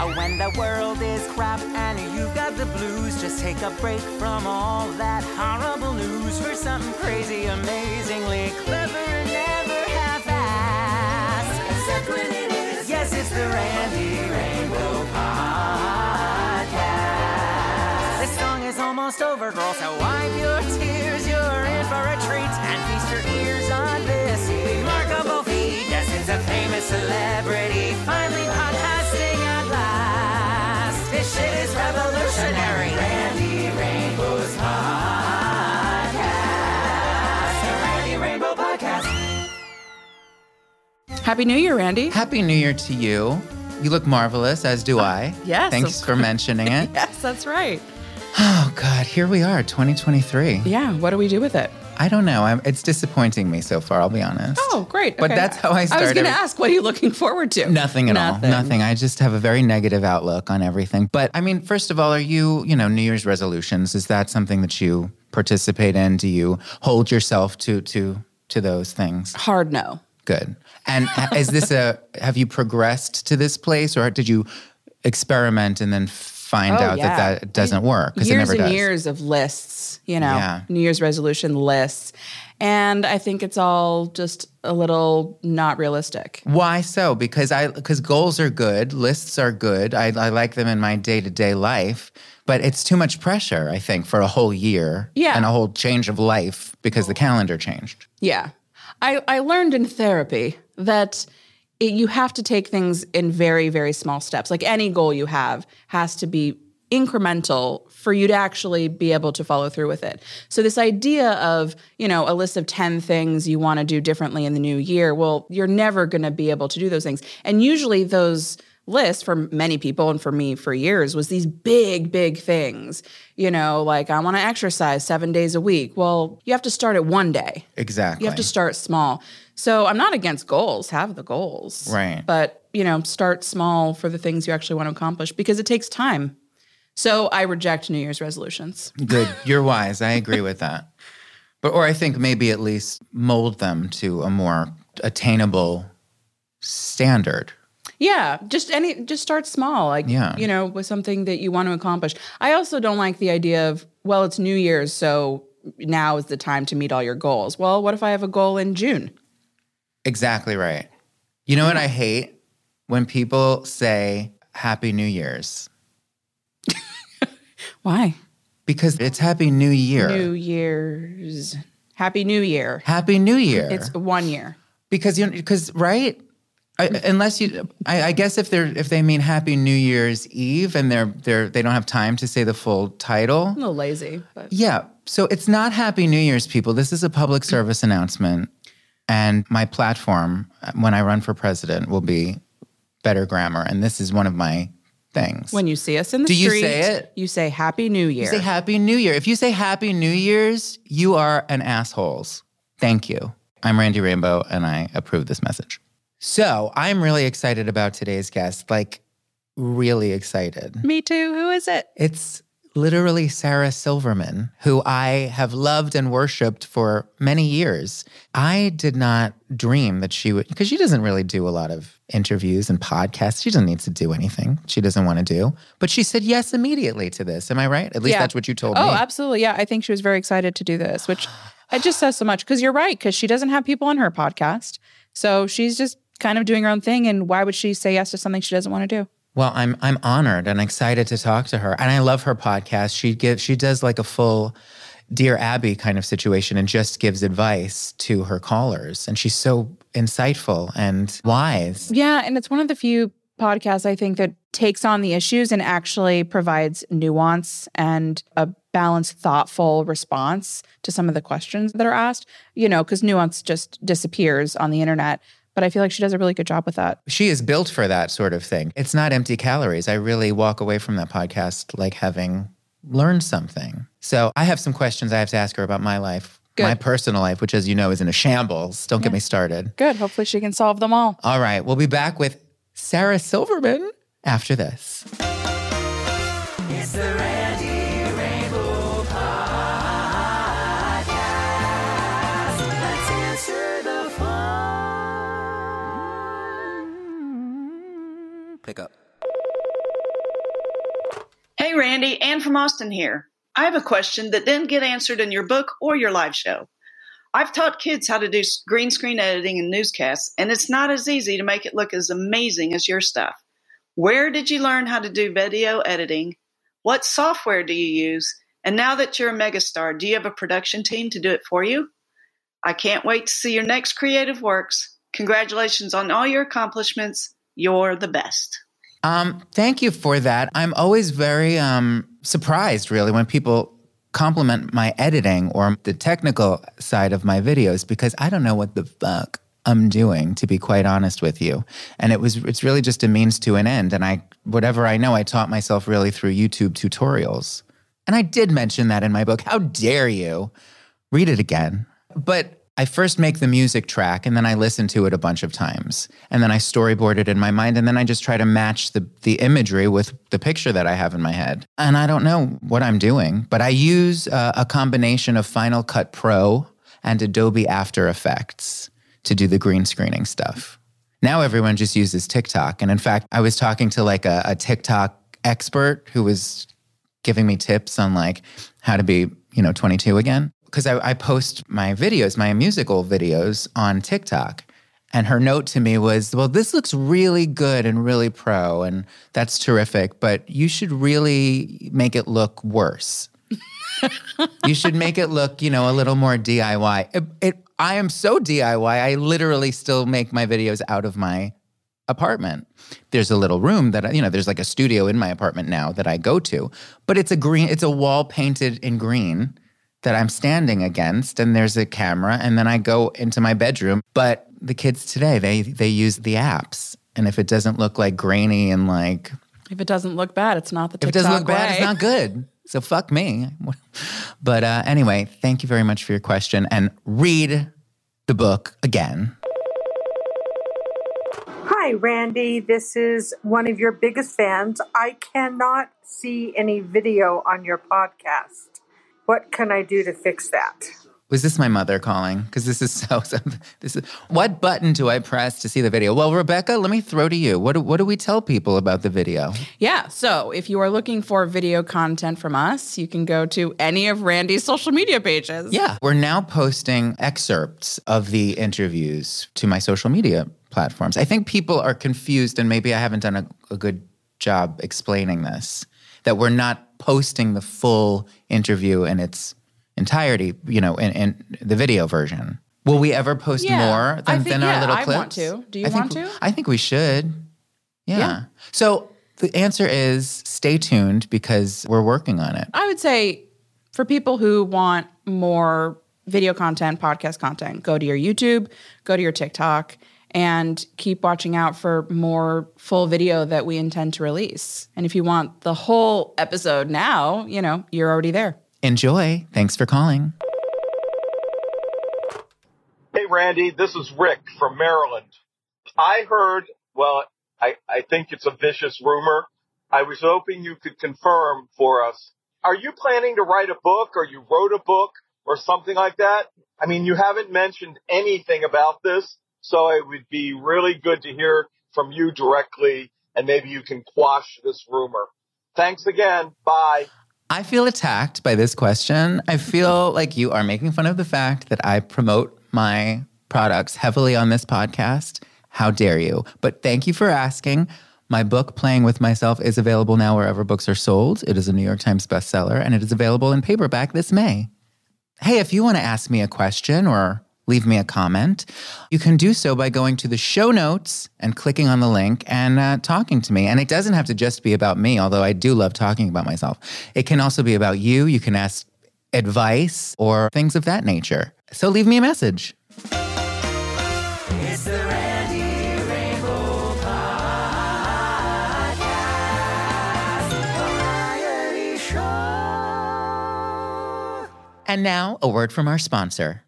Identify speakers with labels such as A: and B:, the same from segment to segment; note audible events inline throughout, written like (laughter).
A: Oh, when the world is crap and you've got the blues, just take a break from all that horrible news for something crazy, amazingly clever, and never half-assed. Except when it is. Yes, it's the Randy Rainbow Podcast. This song is almost over, girl, so wipe your tears. You're in for a treat and feast your ears on this remarkable feat. Yes, it's a famous celebrity finally podcasting at last. This shit is revolutionary. Randy Rainbow's podcast. The Randy Rainbow Podcast.
B: Happy New Year, Randy.
C: Happy New Year to you. You look marvelous, as do uh, I.
B: yes,
C: Thanks
B: of
C: for mentioning it. (laughs)
B: Yes, that's right.
C: Oh, God, here we are, 2023.
B: Yeah, what do we do with it?
C: I don't know. I'm, it's disappointing me so far, I'll be honest.
B: Oh, great.
C: But that's how I started.
B: I was going to ask, what are you looking forward to?
C: Nothing at
B: Nothing.
C: all. Nothing. I just have a very negative outlook on everything. But I mean, first of all, are you, you know, New Year's resolutions? Is that something that you participate in? Do you hold yourself to to to those things?
B: Hard no.
C: Good. And is this a have you progressed to this place or did you experiment and then find
B: Oh,
C: out
B: yeah.
C: that that doesn't work because it
B: Years
C: never
B: and
C: does?
B: years of lists, you know,
C: Yeah.
B: New Year's resolution lists. And I think it's all just a little not realistic.
C: Why so? Because I because goals are good, lists are good. I, I like them in my day to day life, but it's too much pressure. I think for a whole year,
B: Yeah.
C: and a whole change of life because the calendar changed.
B: Yeah. I, I learned in therapy that it, you have to take things in very, very small steps. Like any goal you have has to be incremental for you to actually be able to follow through with it. So this idea of, you know, a list of 10 things you want to do differently in the new year, well, you're never going to be able to do those things. And usually those lists for many people and for me for years was these big big things you know like i want to exercise 7 days a week well you have to start at one day
C: Exactly.
B: you have to start small. So I'm not against goals, have the goals.
C: Right.
B: But, you know, start small for the things you actually want to accomplish because it takes time. So I reject New Year's resolutions.
C: Good. (laughs) You're wise. I agree with that. But or I think maybe at least mold them to a more attainable standard.
B: Yeah, just any just start small. Like
C: Yeah.
B: you know, with something that you want to accomplish. I also don't like the idea of, well, it's New Year's, so now is the time to meet all your goals. Well, what if I have a goal in June?
C: Exactly right. You know what I hate? When people say Happy New Year's. (laughs)
B: Why?
C: Because it's Happy New Year.
B: New Year's. Happy New Year.
C: Happy New Year.
B: It's one year.
C: because you because right I, unless you I, I guess if they're if they mean happy new year's eve and they're they're they don't have time to say the full title.
B: A little lazy, but
C: yeah. So it's not happy new year's people. This is a public service announcement. And my platform uh, when i run for president will be better grammar. And this is one of my things.
B: When you see us in the
C: Do you
B: street,
C: say it?
B: You say Happy New Year.
C: you say happy new year. If you say happy new year's you are an assholes thank you. I'm randy rainbow and i approve this message so i'm really excited about today's guest like really excited.
B: Me too. Who is it?
C: it's literally sarah silverman who i have loved and worshiped for many years. I did not dream that she would because she doesn't really do a lot of interviews and podcasts. She doesn't need to do anything. She doesn't want to do. But she said yes immediately to this. Am i right? At least
B: Yeah.
C: that's what you told
B: Oh,
C: me.
B: Oh, absolutely. Yeah, I think she was very excited to do this, which it just says so much. Because you're right because she doesn't have people on her podcast, so she's just kind of doing her own thing. And why would she say yes to something she doesn't want to do?
C: Well, I'm I'm honored and excited to talk to her, and I love her podcast. She gives she does like a full Dear Abby kind of situation and just gives advice to her callers, and she's so insightful and wise.
B: Yeah, and it's one of the few podcasts I think that takes on the issues and actually provides nuance and a balanced, thoughtful response to some of the questions that are asked. You know, because nuance just disappears on the internet. But I feel like she does a really good job with that.
C: She is built for that sort of thing. It's not empty calories. I really walk away from that podcast like having learned something. So I have some questions I have to ask her about my life,
B: Good.
C: my personal life, which, as you know, is in a shambles. Don't get me started.
B: Good. Hopefully, she can solve them all.
C: All right, we'll be back with Sarah Silverman after this. Pick up.
D: Randy, Ann from Austin here. I have a question that didn't get answered in your book or your live show. I've taught kids how to do green screen editing and newscasts, and it's not as easy to make it look as amazing as your stuff. Where did you learn how to do video editing? What software do you use? And now that you're a megastar, do you have a production team to do it for you? I can't wait to see your next creative works. Congratulations on all your accomplishments. You're the best.
C: Um, thank you for that. I'm always very um, surprised, really, when people compliment my editing or the technical side of my videos because I don't know what the fuck I'm doing, to be quite honest with you. And it was it's really just a means to an end. And I whatever I know, I taught myself really through YouTube tutorials. And I did mention that in my book. How dare you? Read it again. But I first make the music track and then I listen to it a bunch of times. And then I storyboard it in my mind and then I just try to match the the imagery with the picture that I have in my head. And I don't know what I'm doing, but I use uh, a combination of Final Cut Pro and Adobe After Effects to do the green screening stuff. Now everyone just uses TikTok. And in fact, I was talking to like a, a TikTok expert who was giving me tips on like how to be, you know, 22 again. Because I, I post my videos, my musical videos on TikTok. And her note to me was, well, this looks really good and really pro, and that's terrific, but you should really make it look worse. (laughs) you should make it look, you know, a little more DIY. It, it, I am so DIY. I literally still make my videos out of my apartment. There's a little room that I- you know, there's like a studio in my apartment now that I go to, but it's a green, it's a wall painted in green that I'm standing against, and there's a camera, and then I go into my bedroom. But the kids today, they they use the apps, and if it doesn't look like grainy and like
B: If it doesn't look bad, it's not the
C: if
B: TikTok
C: it doesn't look bad, it's not good. So fuck me. (laughs) But uh, anyway, thank you very much for your question, and read the book again.
E: Hi, Randy. This is one of your biggest fans. I cannot see any video on your podcast. What can I do to fix that?
C: Was this my mother calling? Because this is (laughs) so, so. This is what button do I press to see the video? Well, Rebecca, let me throw to you. What do, what do we tell people about the video?
B: Yeah. So if you are looking for video content from us, you can go to any of Randy's social media pages.
C: Yeah, we're now posting excerpts of the interviews to my social media platforms. I think people are confused, and maybe I haven't done a, a good job explaining this. That we're not posting the full interview in its entirety, you know, in, in the video version. Will we ever post
B: Yeah,
C: more than,
B: think-
C: than our
B: yeah,
C: little
B: I
C: clips?
B: want to. Do you
C: I think-
B: want to?
C: I think we should. Yeah.
B: Yeah.
C: So the answer is stay tuned because we're working on it.
B: I would say for people who want more video content, podcast content, go to your YouTube, go to your TikTok, and keep watching out for more full video that we intend to release. And if you want the whole episode now, you know, you're already there.
C: Enjoy. Thanks for calling.
F: Hey, Randy, this is Rick from Maryland. I heard, well, I, I think it's a vicious rumor. I was hoping you could confirm for us. Are you planning to write a book or you wrote a book or something like that? I mean, you haven't mentioned anything about this, so it would be really good to hear from you directly and maybe you can quash this rumor. Thanks again. Bye.
C: I feel attacked by this question. I feel (laughs) like you are making fun of the fact that I promote my products heavily on this podcast. How dare you? But thank you for asking. My book, Playing with Myself, is available now wherever books are sold. It is a New York Times bestseller and it is available in paperback this May. Hey, if you want to ask me a question or leave me a comment, you can do so by going to the show notes and clicking on the link and uh, talking to me. And it doesn't have to just be about me, although I do love talking about myself. It can also be about you. You can ask advice or things of that nature. So leave me a message.
A: It's the Randy Rainbow Podcast. Variety Show.
C: And now, a word from our sponsor.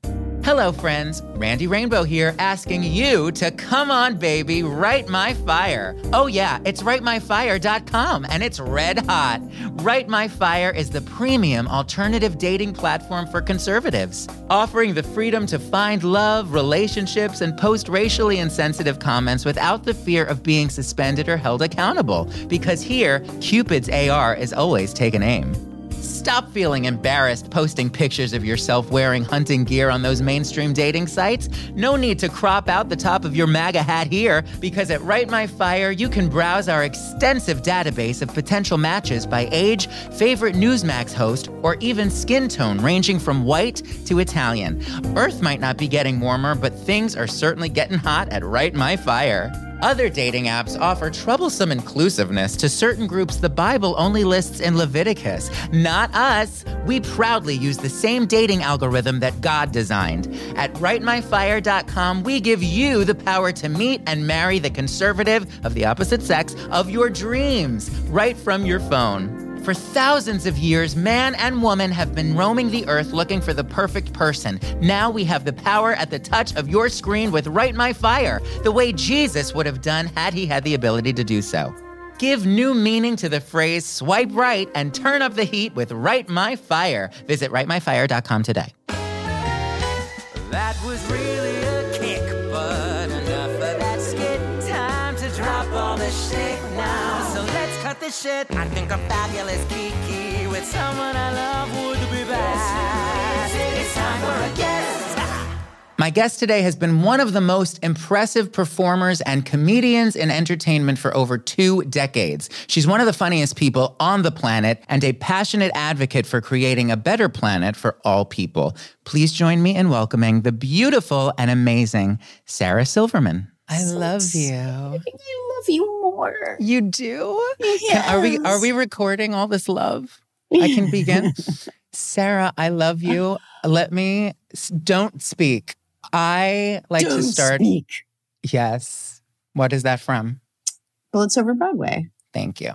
C: Hello, friends. Randy Rainbow here, asking you to come on, baby, write my fire. Oh, yeah, it's writemyfire.com and it's red hot. Write My Fire is the premium alternative dating platform for conservatives, offering the freedom to find love, relationships, and post racially insensitive comments without the fear of being suspended or held accountable. Because here, Cupid's AR is always taken aim. Stop feeling embarrassed posting pictures of yourself wearing hunting gear on those mainstream dating sites. No need to crop out the top of your MAGA hat here, because at Write My Fire, you can browse our extensive database of potential matches by age, favorite Newsmax host, or even skin tone ranging from white to Italian. Earth might not be getting warmer, but things are certainly getting hot at Write My Fire. Other dating apps offer troublesome inclusiveness to certain groups the Bible only lists in Leviticus. Not us. We proudly use the same dating algorithm that God designed. At writemyfire.com, we give you the power to meet and marry the conservative of the opposite sex of your dreams right from your phone. For thousands of years, man and woman have been roaming the earth looking for the perfect person. Now we have the power at the touch of your screen with Write My Fire, the way Jesus would have done had he had the ability to do so. Give new meaning to the phrase swipe right and turn up the heat with Write My Fire. Visit writemyfire.com today.
A: That was really a kick, but enough of that skit. Time to drop all the shit. So let's cut the shit. I think I'm fabulous Kiki with someone I love would be best. It's time for a guest.
C: My guest today has been one of the most impressive performers and comedians in entertainment for over two decades. She's one of the funniest people on the planet and a passionate advocate for creating a better planet for all people. Please join me in welcoming the beautiful and amazing Sarah Silverman. I love you.
G: I love you more.
C: You do?
G: Yes.
C: Are we are we recording all this love? I can (laughs) begin. Sarah, I love you. Let me don't speak. I like
G: Don't
C: to start.
G: speak.
C: Yes. What is that from?
G: Bullets over Broadway.
C: Thank you.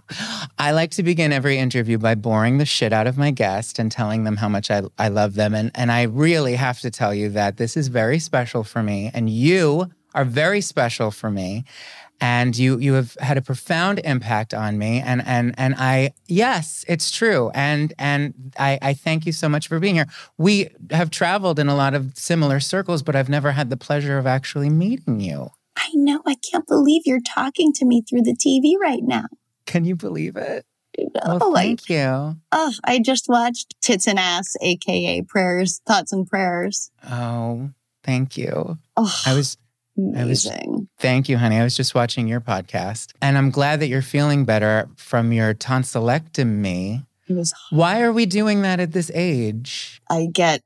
C: I like to begin every interview by boring the shit out of my guest and telling them how much I, I love them. And, and I really have to tell you that this is very special for me. And you are very special for me. And you you have had a profound impact on me. And and and I yes, it's true. And and I, I thank you so much for being here. We have traveled in a lot of similar circles, but I've never had the pleasure of actually meeting you.
G: I know. I can't believe you're talking to me through the TV right now.
C: Can you believe it?
G: Oh,
C: Well,
G: like,
C: thank you.
G: oh, I just watched Tits and Ass, aka Prayers, Thoughts and Prayers.
C: Oh, thank you.
G: Oh,
C: I was I was-
G: amazing.
C: Thank you, honey. I was just watching your podcast, and I'm glad that you're feeling better from your tonsillectomy.
G: It was.
C: Why are we doing that at this age?
G: I get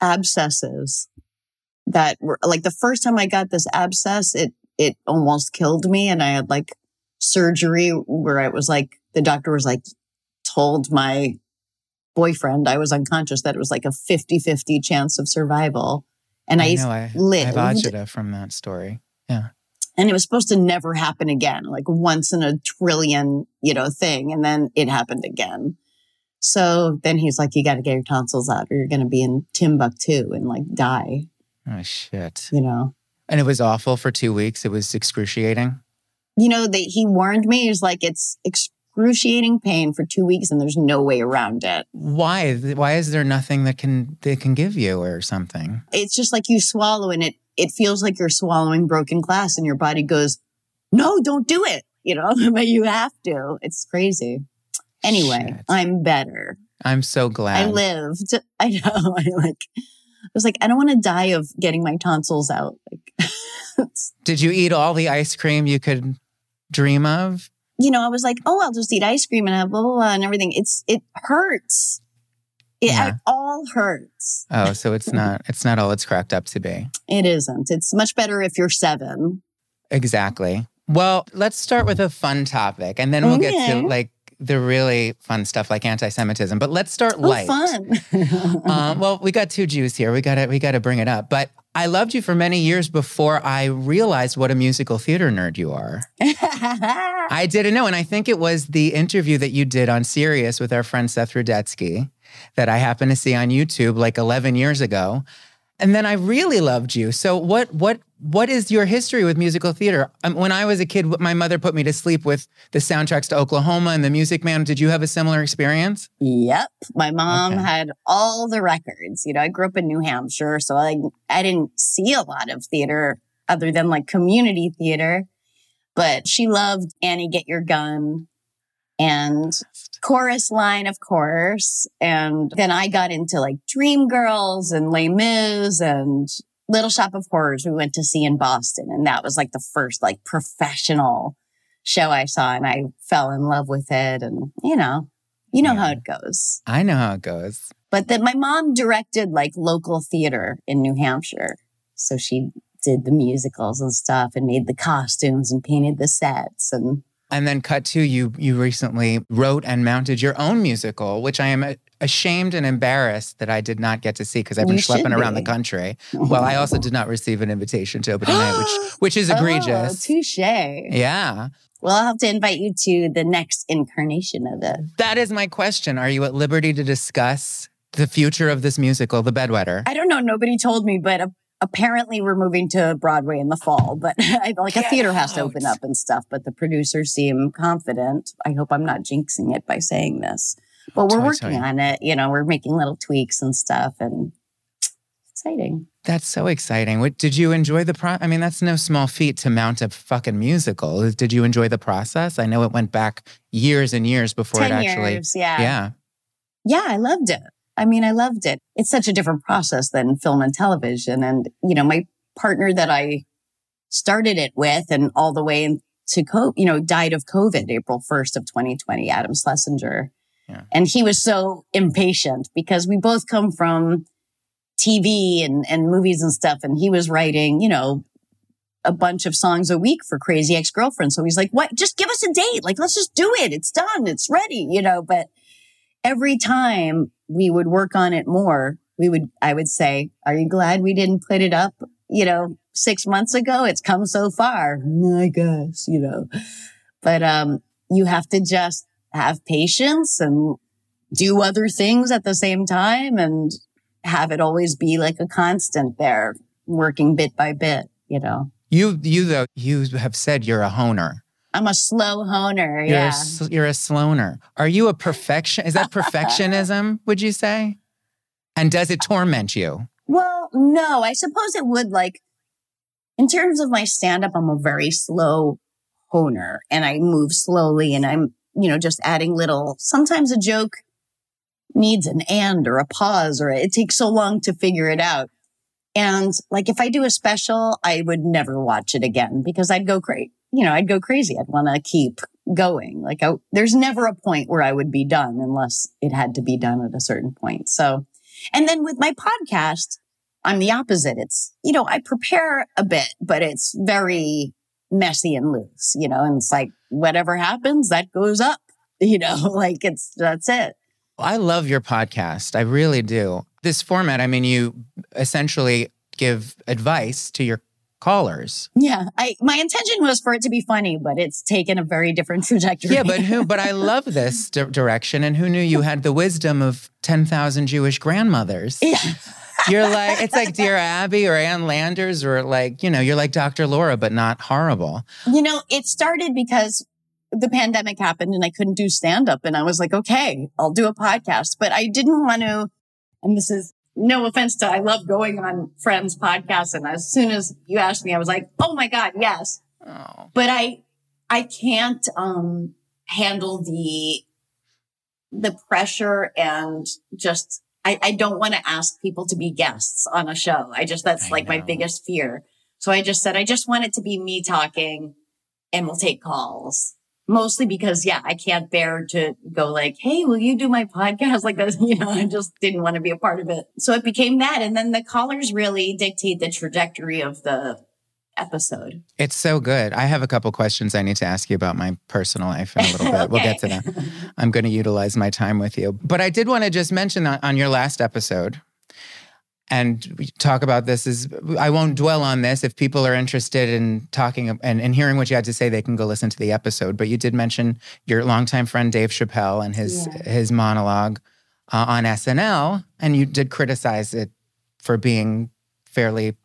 G: abscesses that were like the first time I got this abscess, it it almost killed me, and I had like surgery where I was like the doctor was like told my boyfriend I was unconscious that it was like a 50-50 chance of survival. And I,
C: know I, I have agita from that story. Yeah.
G: And it was supposed to never happen again, like once in a trillion, you know, thing. And then it happened again. So then he's like, you got to get your tonsils out or you're going to be in Timbuktu and like die,
C: Oh shit!
G: you know.
C: And it was awful for two weeks. It was excruciating.
G: You know, that he warned me. He was like, it's excruciating pain for two weeks and there's no way around it.
C: Why? Why is there nothing that can they can give you or something?
G: It's just like you swallow and it, it feels like you're swallowing broken glass and your body goes, no, don't do it. You know, (laughs) but you have to. It's crazy. Anyway,
C: Shit.
G: I'm better.
C: I'm so glad.
G: I lived. (laughs) I know. (laughs) I like. I was like, I don't want to die of getting my tonsils out. Like,
C: Did you eat all the ice cream you could dream of?
G: You know, I was like, oh, I'll just eat ice cream and have blah blah blah and everything. It's it hurts. It,
C: Yeah.
G: it all hurts.
C: Oh, so it's (laughs) not it's not all it's cracked up to be.
G: It isn't. It's much better if you're seven.
C: Exactly. Well, let's start with a fun topic and then we'll get to like the really fun stuff like anti-Semitism. But let's start
G: Oh,
C: light.
G: fun.
C: Um, (laughs) well, we got two Jews here. We gotta we gotta bring it up. But I loved you for many years before I realized what a musical theater nerd you are. (laughs) I didn't know. And I think it was the interview that you did on Sirius with our friend Seth Rudetsky that I happened to see on YouTube like 11 years ago. And then I really loved you. So what what what is your history with musical theater? Um, when I was a kid, my mother put me to sleep with the soundtracks to Oklahoma and The Music Man. Did you have a similar experience?
G: Yep. My mom
C: Okay.
G: had all the records. You know, I grew up in New Hampshire, so I I didn't see a lot of theater other than like community theater. But she loved Annie Get Your Gun and chorus line, of course. And then I got into like Dreamgirls and Les Mis and Little Shop of Horrors we went to see in Boston. And that was like the first like professional show I saw and I fell in love with it. And you know, you know how it goes.
C: I know how it goes.
G: But then my mom directed like local theater in New Hampshire. So she did the musicals and stuff and made the costumes and painted the sets and
C: And then cut to you you recently wrote and mounted your own musical, which I am a- ashamed and embarrassed that I did not get to see because I've been
G: You
C: schlepping around the country. (laughs) Well, I also did not receive an invitation to opening night, which (gasps) which is egregious.
G: Oh, touche.
C: yeah.
G: Well, I'll have to invite you to the next incarnation of it.
C: That is my question. Are you at liberty to discuss the future of this musical, The Bedwetter?
G: I don't know. Nobody told me, but a- apparently we're moving to Broadway in the fall. But (laughs) like a
C: Get
G: theater has to open up and stuff. But the producers seem confident. I hope I'm not jinxing it by saying this. But we're working on it. You know, we're making little tweaks and stuff, and exciting.
C: That's so exciting. What, did you enjoy the pro? I mean, that's no small feat to mount a fucking musical. Did you enjoy the process? I know it went back years and years before it actually.
G: years, yeah.
C: Yeah.
G: Yeah, I loved it. I mean, I loved it. It's such a different process than film and television. And, you know, my partner that I started it with and all the way to COVID, you know, died of COVID April 1st of 2020, Adam Schlesinger.
C: Yeah.
G: And he was so impatient because we both come from TV and, and movies and stuff. And he was writing, you know, a bunch of songs a week for Crazy Ex Girlfriend. So he's like, what? Just give us a date. Like, let's just do it. It's done. It's ready, you know, but every time we would work on it more, we would, I would say, are you glad we didn't put it up, you know, six months ago? It's come so far. "Mm, I guess, you know, but, um, you have to just have patience and do other things at the same time and have it always be like a constant there, working bit by bit, you know.
C: You, you though, you have said you're a honer.
G: I'm a slow honer.
C: You're,
G: yeah.
C: a, you're a sloner. Are you a perfection? Is that (laughs) perfectionism, would you say? And does it torment you?
G: Well, no, I suppose it would like in terms of my stand up, I'm a very slow honer and I move slowly and I'm, you know, just adding little, sometimes a joke needs an and or a pause or it takes so long to figure it out. And like if I do a special, I would never watch it again because I'd go crazy. You know, I'd go crazy. I'd want to keep going. Like I, there's never a point where I would be done unless it had to be done at a certain point. So, and then with my podcast, I'm the opposite. It's, you know, I prepare a bit, but it's very messy and loose, you know, and it's like whatever happens, that goes up, (laughs) you know, (laughs) like it's, that's it.
C: I love your podcast. I really do. This format, I mean, you essentially give advice to your callers.
G: Yeah. I, my intention was for it to be funny, but it's taken a very different (laughs) trajectory.
C: Yeah, but who? But I love this di- direction. And who knew you had the wisdom of ten thousand Jewish grandmothers?
G: yeah.
C: You're (laughs) like it's like Dear Abby or Ann Landers or like you know you're like Dr. Laura, but not horrible.
G: You know, it started because the pandemic happened and I couldn't do stand up. And I was like, okay, I'll do a podcast. But I didn't want to, and this is no offense to, I love going on friends' podcasts. And as soon as you asked me, I was like, oh my God, yes.
C: Oh,
G: But I, I can't, um, handle the, the pressure and just, I, I don't want to ask people to be guests on a show. I just, that's
C: I
G: like my biggest fear. So I just said, I just want it to be me talking and we'll take calls. Mostly because, yeah, I can't bear to go like, Hey, will you do my podcast (laughs) like this? You know, I just didn't want to be a part of it. So it became that. And then the callers really dictate the trajectory of the episode.
C: it's so good. I have a couple questions I need to ask you about my personal life in a little bit. (laughs) We'll get to that. I'm going to utilize my time with you. But I did want to just mention on, on your last episode, and we talk about this is I won't dwell on this. If people are interested in talking and, and hearing what you had to say, they can go listen to the episode. But you did mention your longtime friend Dave Chappelle and his
G: Yeah.
C: his monologue uh, on SNL, and you did criticize it for being fairly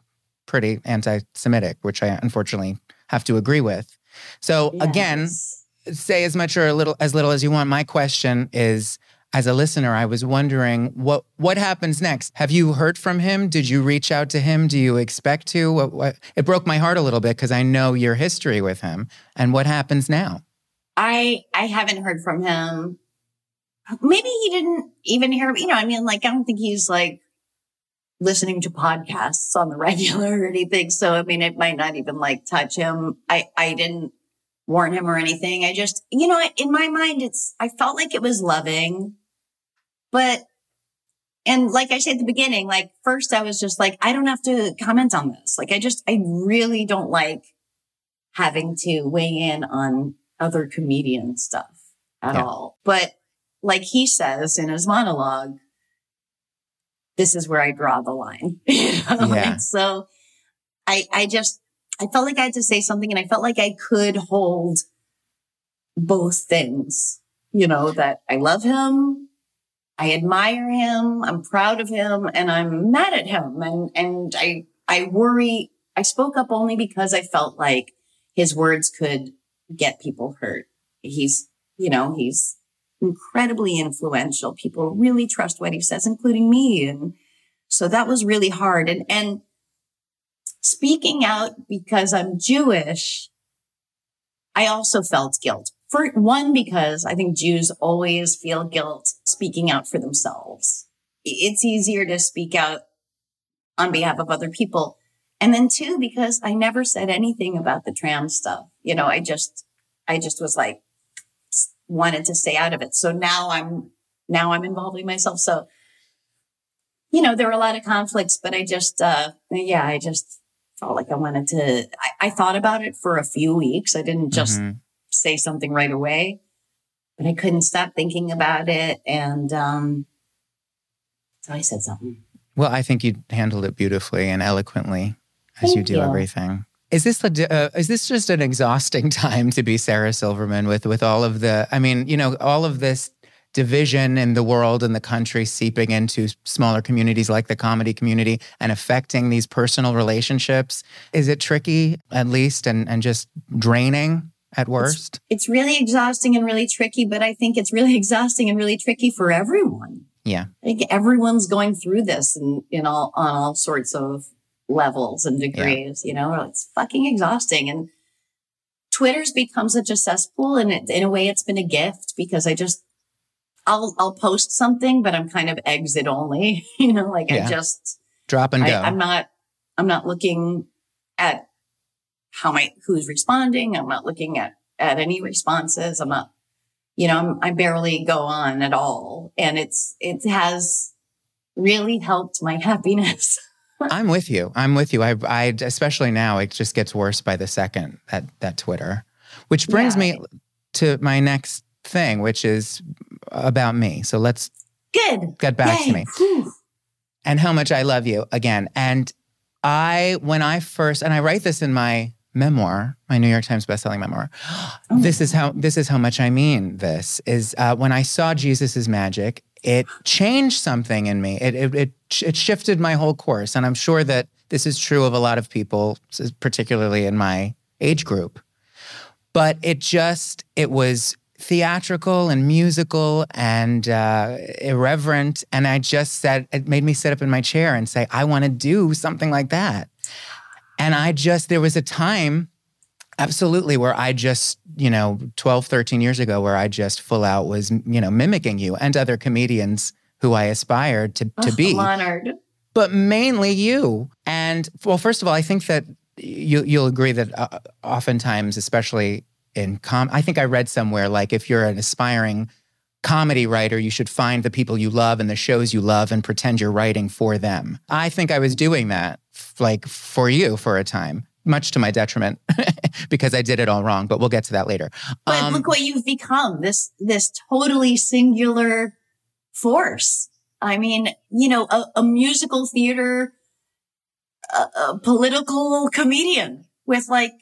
C: pretty anti-Semitic, which I unfortunately have to agree with. So again, say as much or a little as little as you want. My question is as a listener, I was wondering what what happens next. Have you heard from him? Did you reach out to him? Do you expect to? What, what, it broke my heart a little bit because I know your history with him. And what happens now?
G: I I haven't heard from him. Maybe he didn't even hear. You know, I mean, like I don't think he's like listening to podcasts on the (laughs) regular or anything. So I mean, it might not even like touch him. I I didn't warn him or anything. I just, you know, in my mind, it's I felt like it was loving, but. And like I said at the beginning, like first I was just like, I don't have to comment on this. Like I just, I really don't like having to weigh in on other comedian stuff at
C: Yeah.
G: all. But like he says in his monologue, this is where I draw the line. (laughs) You know?
C: Yeah.
G: And so I, I just, I felt like I had to say something and I felt like I could hold both things, you know, that I love him. I admire him. I'm proud of him and I'm mad at him. And, and I, I worry. I spoke up only because I felt like his words could get people hurt. He's, you know, he's incredibly influential. People really trust what he says, including me. And so that was really hard. And, and speaking out because I'm Jewish, I also felt guilt. For one, because I think Jews always feel guilt speaking out for themselves. It's easier to speak out on behalf of other people. And then two, because I never said anything about the tram stuff. You know, I just, I just was like, wanted to stay out of it. So now I'm, now I'm involving myself. So, you know, there were a lot of conflicts, but I just, uh, yeah, I just felt like I wanted to, I, I thought about it for a few weeks. I didn't just
C: Mhm.
G: say something right away, but I couldn't stop thinking about it. And, um, so I said something.
C: Well, I think you handled it beautifully and eloquently as you do
G: you.
C: everything. Is this a, uh, is this just an exhausting (laughs) time to be Sarah Silverman with with all of the? I mean, you know, all of this division in the world and the country seeping into smaller communities like the comedy community and affecting these personal relationships. Is it tricky at least and and just draining at worst?
G: It's really exhausting and really tricky, but I think it's really (laughs) exhausting and really tricky for everyone.
C: Yeah.
G: I think everyone's going through this in, in all, on all sorts of levels and degrees, you know, it's fucking exhausting. And Twitter's become such a cesspool and it, in a way it's been a gift because I just, I'll, I'll post something, but I'm kind of exit only, (laughs) you know, like
C: Yeah.
G: I just,
C: Drop and
G: I,
C: go.
G: I'm not, I'm not looking at how my, who's responding. I'm not looking at, at any responses. I'm not, you know, I'm, I barely go on at all. And it's, it has really helped my (laughs) happiness.
C: I'm with you. I'm with you. I, I, especially now, it just gets worse by the second. That that Twitter, which brings
G: Yeah.
C: me to my next thing, which is about me. So let's
G: Good.
C: get back to me
G: Whew.
C: and how much I love you again. And I, when I first, and I write this in my memoir, my New York Times bestselling memoir. (gasps)
G: Oh.
C: This is how this is how much I mean. This is uh, when I saw Jesus Is Magic. It changed something in me. It, it it it shifted my whole course, and I'm sure that this is true of a lot of people, particularly in my age group. But it just it was theatrical and musical and uh, irreverent, and I just said it made me sit up in my chair and say, I want to do something like that. And I just there was a time Absolutely, where I just, you know, 12, 13 years ago, where I just full out was, you know, mimicking you and other comedians who I aspired to, to be,
G: honored.
C: but mainly you. And well, first of all, I think that you, you'll agree that uh, oftentimes, especially in com, I think I read somewhere like if you're an aspiring comedy writer, you should find the people you love and the shows you love and pretend you're writing for them. I think I was doing that f- like for you for a time, much to my detriment (laughs) because I did it all wrong, but we'll get to that later.
G: But
C: Um,
G: look what you've become this, this totally singular force. I mean, you know, a, a musical theater, a, a political comedian with like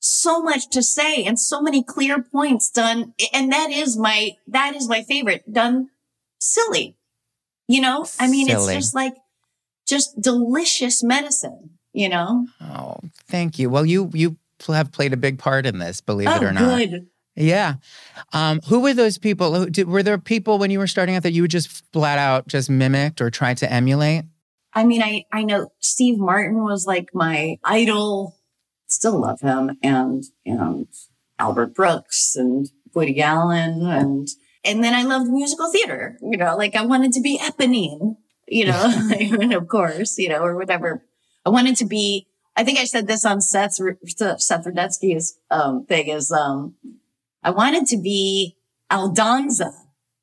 G: so much to say and so many clear points done. And that is my, that is my favorite done silly. You know, I mean,
C: Silly.
G: it's just like, just delicious medicine, you know?
C: Oh, thank you. Well, you you have played a big part in this, believe
G: oh,
C: it or not.
G: good.
C: Yeah. Um, who were those people? Who, did, were there people when you were starting out that you would just flat out just mimicked or tried to emulate?
G: I mean, I, I know Steve Martin was like my idol. Still love him and, and Albert Brooks and Woody Allen and, and then I loved musical theater, you know, like I wanted to be Eponine, you know, (laughs) (laughs) and of course, you know, or whatever. I wanted to be, I think I said this on Seth, Seth Rudetsky's, um, thing is, um, I wanted to be Aldonza,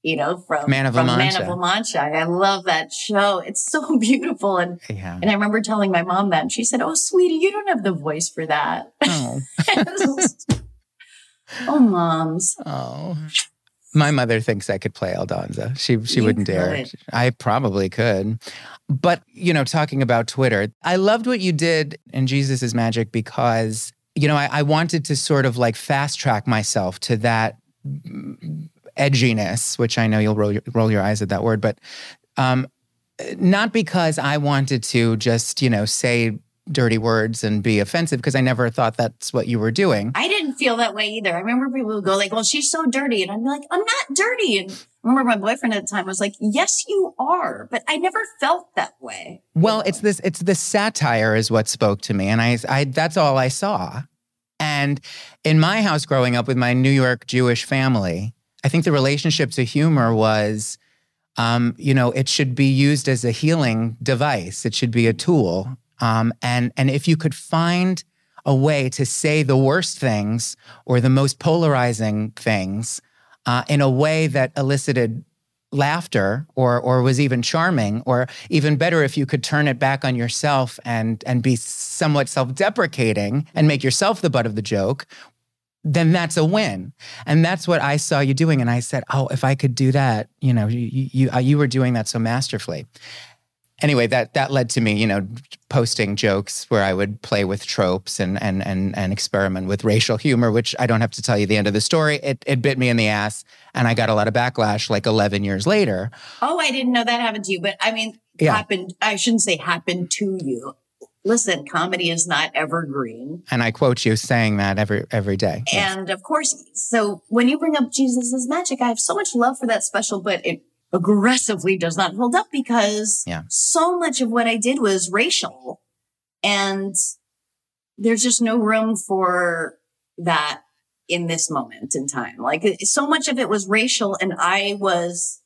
G: you know, from
C: Man of
G: from
C: La
G: Man of La Mancha. I love that show. It's so (laughs) beautiful. And
C: Yeah.
G: and I remember telling my mom that and she said, Oh, sweetie, you don't have the voice for that.
C: Oh. (laughs)
G: oh, moms.
C: Oh. My mother thinks I could play Aldonza. She she
G: You
C: wouldn't dare. I probably could. But, you know, talking about Twitter, I loved what you did in Jesus is Magic because, you know, I, I wanted to sort of like fast track myself to that edginess, which I know you'll roll your, roll your eyes at that word, but um, not because I wanted to just, you know, say dirty words and be offensive, because I never thought that's what you were doing.
G: I didn't feel that way either. I remember people would go like, well, she's so dirty. And I'd be like, I'm not dirty. And I remember my boyfriend at the time was like, yes, you are. But I never felt that way.
C: Well, it's this it's the satire is what spoke to me and I I that's all I saw. And in my house growing up with my New York Jewish family, I think the relationship to humor was um, you know, it should be used as a healing device. It should be a tool. Um, and and if you could find a way to say the worst things or the most polarizing things uh, in a way that elicited laughter or or was even charming or even better if you could turn it back on yourself and and be somewhat self-deprecating and make yourself the butt of the joke then that's a win and that's what i saw you doing and i said oh if i could do that you know you you, uh, you were doing that so masterfully anyway that that led to me you know posting jokes where i would play with tropes and and and and experiment with racial humor which i don't have to tell you the end of the story it it bit me in the ass and i got a lot of backlash like 11 years later
G: Oh, I didn't know that happened to you, but I mean,
C: Yeah.
G: happened. I shouldn't say happened to you. Listen, comedy is not evergreen.
C: and i quote you saying that every every day Yes.
G: And of course, so when you bring up Jesus is magic, I have so much love for that special, but it aggressively does not hold up because
C: Yeah.
G: so much of what I did was racial and there's just no room for that in this moment in time. Like so much of it was racial and I was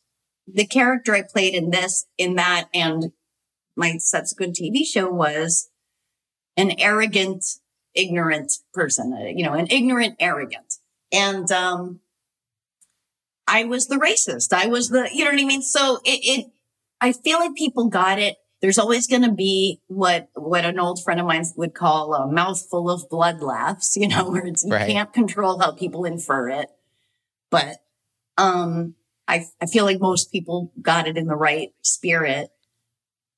G: the character I played in this, in that, and my subsequent TV show was an arrogant, ignorant person, uh, you know, an ignorant, arrogant. And, um, I was the racist. I was the, you know what I mean? So it, it, I feel like people got it. There's always going to be what, what an old friend of mine would call a mouthful of blood laughs, (laughs) you know, where it's, you can't control how people infer it. But, um, I, I feel like most people got it in the right spirit.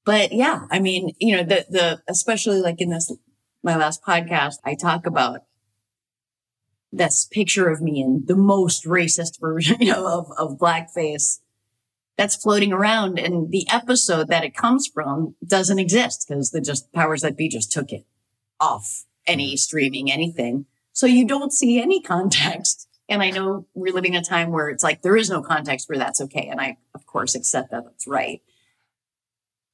G: But yeah, I mean, you know, the, the, especially like in this, my last podcast, I talk about this picture of me in the most racist (laughs) version, you know, of, of blackface that's floating around. And the episode that it comes from doesn't exist because the just powers that be just took it off any mm. streaming, anything. So you don't see any context. And I know we're living a time where it's like there is no context where that's okay. And I, of course, accept that that's right.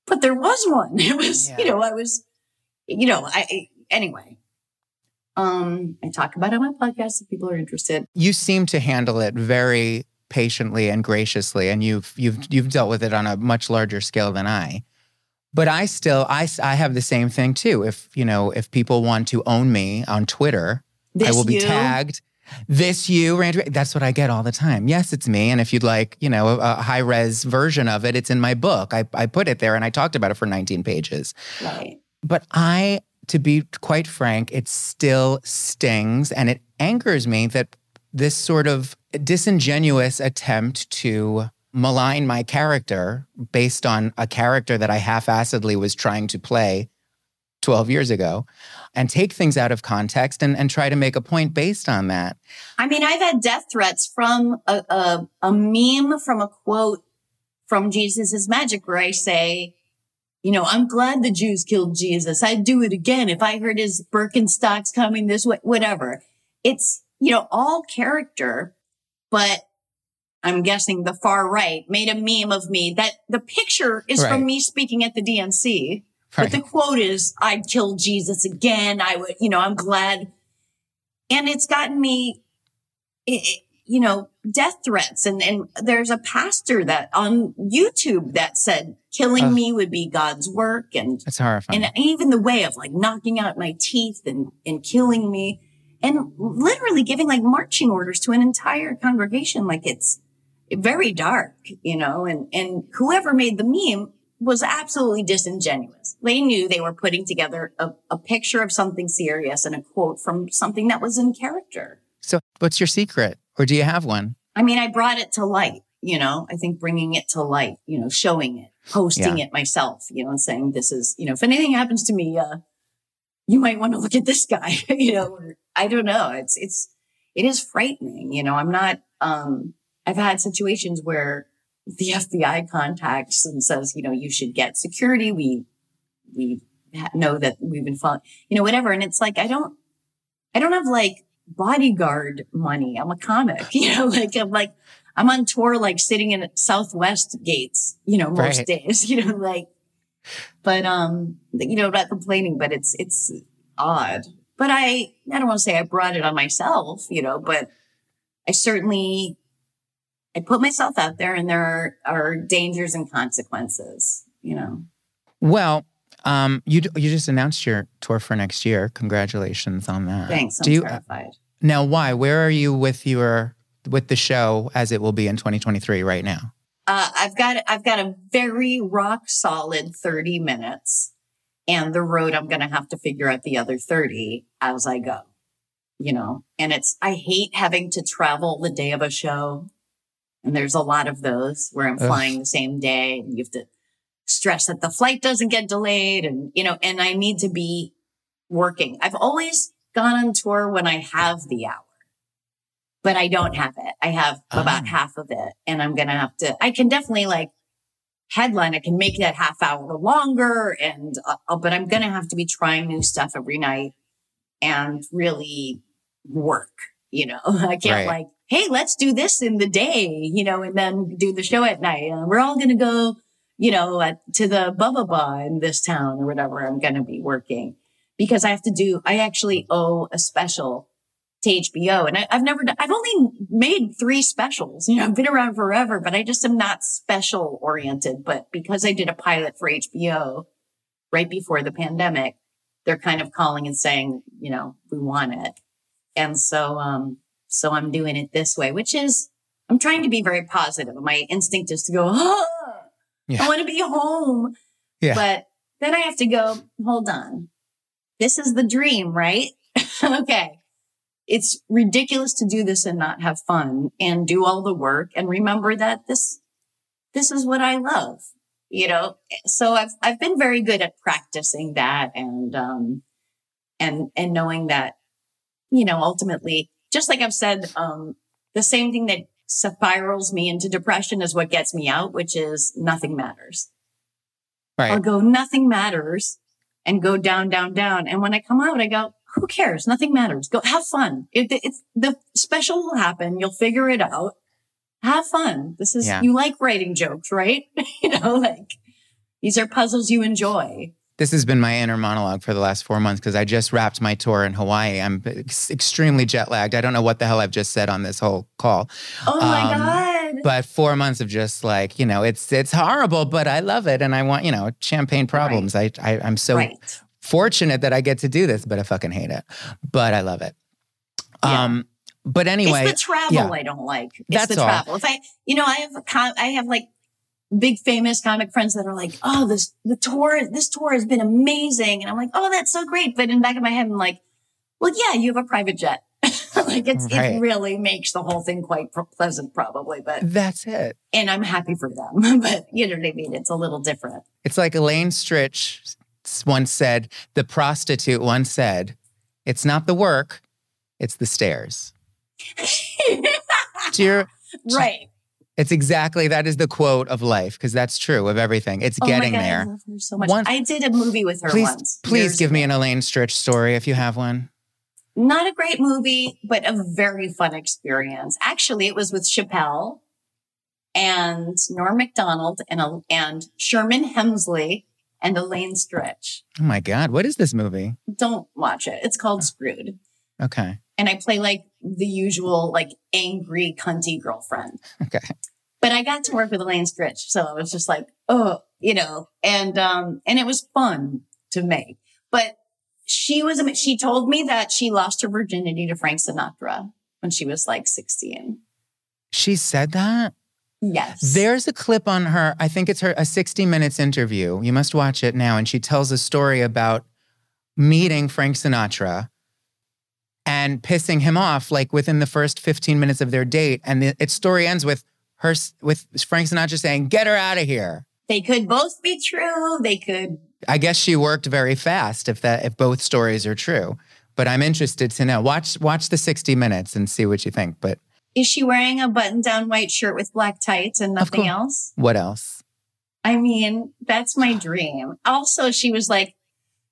G: But there was one. (laughs) It was, you know, I was, you know, I, I- anyway. Um, I talk about it on my podcast if people are interested.
C: you seem to handle it very patiently and graciously and you've you've you've dealt with it on a much larger scale than I but I still I I have the same thing too if you know if people want to own me on Twitter I will be
G: you?
C: tagged this you Randy that's what I get all the time. Yes it's me and if you'd like you know a, a high res version of it it's in my book. I I put it there and I talked about it for 19 pages.
G: Right.
C: but I, to be quite frank, it still stings and it angers me that this sort of disingenuous attempt to malign my character based on a character that I half assedly was trying to play 12 years ago and take things out of context and, and try to make a point based on that.
G: I mean, I've had death threats from a, a, a meme from a quote from Jesus is Magic where I say, you know, I'm glad the Jews killed Jesus. I'd do it again if I heard his Birkenstocks coming this way, whatever. It's, you know, all character, but I'm guessing the far right made a meme of me that the picture is
C: Right.
G: from me speaking at the DNC.
C: Right.
G: But the quote is, I'd kill Jesus again. I would, you know, I'm glad. And it's gotten me, i- i- you know, death threats. And, and there's a pastor that on YouTube that said killing
C: Ugh.
G: me would be God's work. And,
C: It's horrifying.
G: and even the way of like knocking out my teeth and, and killing me and literally giving like marching orders to an entire congregation. Like it's very dark, you know, and, and whoever made the meme was absolutely disingenuous. They knew they were putting together a, a picture of something serious and a quote from something that was in character.
C: so, what's your secret? Or do you have one?
G: I mean, I brought it to light, you know, I think bringing it to light, you know, showing it, posting it myself, you know, and saying, this is, you know, if anything happens to me, uh, you might want to look at this guy, (laughs) you know, or I don't know. It's, it's, it is frightening. You know, I'm not, um, I've had situations where the FBI contacts and says, you know, you should get security. We, we know that we've been following, you know, whatever. And it's like, I don't, I don't have like bodyguard money. I'm a comic, (laughs) you know, like I'm like, I'm on tour, like sitting in Southwest gates, you know, most
C: Right.
G: days, (laughs) you know, like, but, um, you know, not complaining, but it's, it's odd. But I, I don't want to say I brought it on myself, you know, but I certainly, I put myself out there and there are, are dangers and consequences, you know.
C: Well, um, you you just announced your tour for next year. Congratulations on that.
G: Thanks. I'm
C: Do you
G: terrified.
C: now? Why? Where are you with your with the show as it will be in 2023 right now?
G: Uh, I've got I've got a very rock solid 30 minutes and the road I'm going to have to figure out the other 30 as I go. You know, and it's I hate having to travel the day of a show. And there's a lot of those where I'm
C: Ugh.
G: flying the same day and you have to stress that the flight doesn't get delayed and you know, and I need to be working. I've always gone on tour when I have the hour. But I don't have it. I have about
C: Ah.
G: half of it and I'm going to have to I can definitely like headline. I can make that half hour longer and, uh, but I'm going to have to be trying new stuff every night and really work, you know, (laughs) I can't
C: Right.
G: like, Hey, let's do this in the day, you know, and then do the show at night. And we're all going to go, you know, at, to the Bubba Bar in this town or whatever. I'm going to be working because I have to do, I actually owe a special to HBO. And I, I've never I've only made three specials. You know, I've been around forever, but I just am not special oriented. But because I did a pilot for HBO right before the pandemic, they're kind of calling and saying, you know, we want it. And so, um, so I'm doing it this way, which is, I'm trying to be very positive. My instinct is to go, ah, (gasps)
C: Yeah.
G: I want to be home.
C: Yeah.
G: But then I have to go, hold on. This is the dream, right? (laughs) okay. It's ridiculous to do this and not have fun and do all the work and remember that this, this is what I love, you know? So I've, I've been very good at practicing that and, um, and, and knowing that, you know, ultimately, just like I've said, um, the same thing that spirals me into depression is what gets me out, which is nothing matters. I'll go, nothing matters and go down, down, down. And when I come out, I go, who cares? Nothing matters. Go have fun. It, it's the special will happen. You'll figure it out. Have fun. This is,
C: Yeah.
G: you like writing jokes, right? (laughs) you know, like these are puzzles you enjoy.
C: This has been my inner monologue for the last four months because I just wrapped my tour in Hawaii. I'm ex- extremely jet lagged. I don't know what the hell I've just said on this whole call.
G: Oh my
C: Um,
G: God.
C: But four months of just like, you know, it's it's horrible, but I love it. And I want, you know, champagne problems. I, I I'm so
G: right.
C: fortunate that I get to do this, but I fucking hate it. But I love it.
G: Yeah.
C: Um, but anyway,
G: it's the travel
C: yeah.
G: I don't like. It's
C: That's
G: the
C: all.
G: travel. If I, you know, I have a com- I have like big famous comic friends that are like, oh, this the tour, this tour has been amazing, and I'm like, oh, that's so great. But in the back of my head, I'm like, well, yeah, you have a private jet. (laughs) like it's
C: Right.
G: it really makes the whole thing quite pro- pleasant, probably. But
C: that's it.
G: and I'm happy for them. (laughs) but you know what I mean? It's a little different.
C: It's like Elaine Stritch once said, the prostitute once said, it's not the work, it's the stairs. (laughs) Do you,
G: right.
C: It's exactly that is the quote of life because that's true of everything. It's
G: Oh my
C: getting
G: God, I
C: there.
G: love her so much.
C: Once-
G: I did a movie with her
C: Please,
G: once.
C: please give me an Elaine Stritch story if you have one.
G: Not a great movie, but a very fun experience. Actually, it was with Chappelle and Norm Macdonald and, a, and Sherman Hemsley and Elaine Stritch.
C: Oh my God, what is this movie?
G: Don't watch it. It's called oh. Screwed.
C: Okay,
G: And I play like the usual, like angry, cunty girlfriend. (laughs)
C: okay.
G: But I got to work with Elaine Stritch. So it was just like, oh, you know, and, um, and it was fun to make. But she was, she told me that she lost her virginity to Frank Sinatra when she was like 16.
C: She said that.
G: Yes.
C: There's a clip on her. I think it's her a 60 minutes interview. You must watch it now. And she tells a story about meeting Frank Sinatra and pissing him off like within the first 15 minutes of their date. And the, its story ends with her with Frank Sinatra saying, "Get her out of here."
G: they could both be true. They could.
C: I guess she worked very fast if that if both stories are true. But I'm interested to know. Watch watch the 60 minutes and see what you think. But
G: Is she wearing a button down white shirt with black tights and nothing else?
C: what else?
G: I mean, that's my dream. Also, she was like,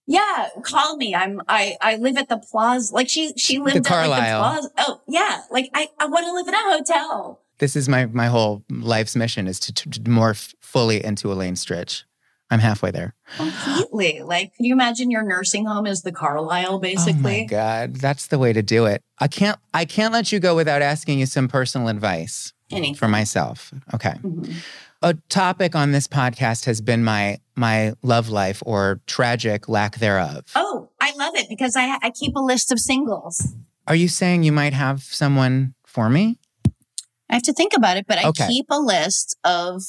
G: yeah, call me. I'm, I, I live at the plaza. Like she, she lived at like the plaza. Oh, yeah. Like I, I want to live in a hotel.
C: This is my my whole life's mission is to, to, to morph fully into Elaine Stritch. I'm halfway there.
G: Completely. Like, can you imagine your nursing home is the Carlyle, basically?
C: Oh my god, that's the way to do it. I can't I can't let you go without asking you some personal advice
G: Anything.
C: for myself. Okay.
G: Mhm.
C: A topic on this podcast has been my my love life or tragic lack thereof.
G: Oh, I love it because I, I keep a list of singles.
C: Are you saying you might have someone for me?
G: I have to think about it, but I
C: Okay.
G: keep a list of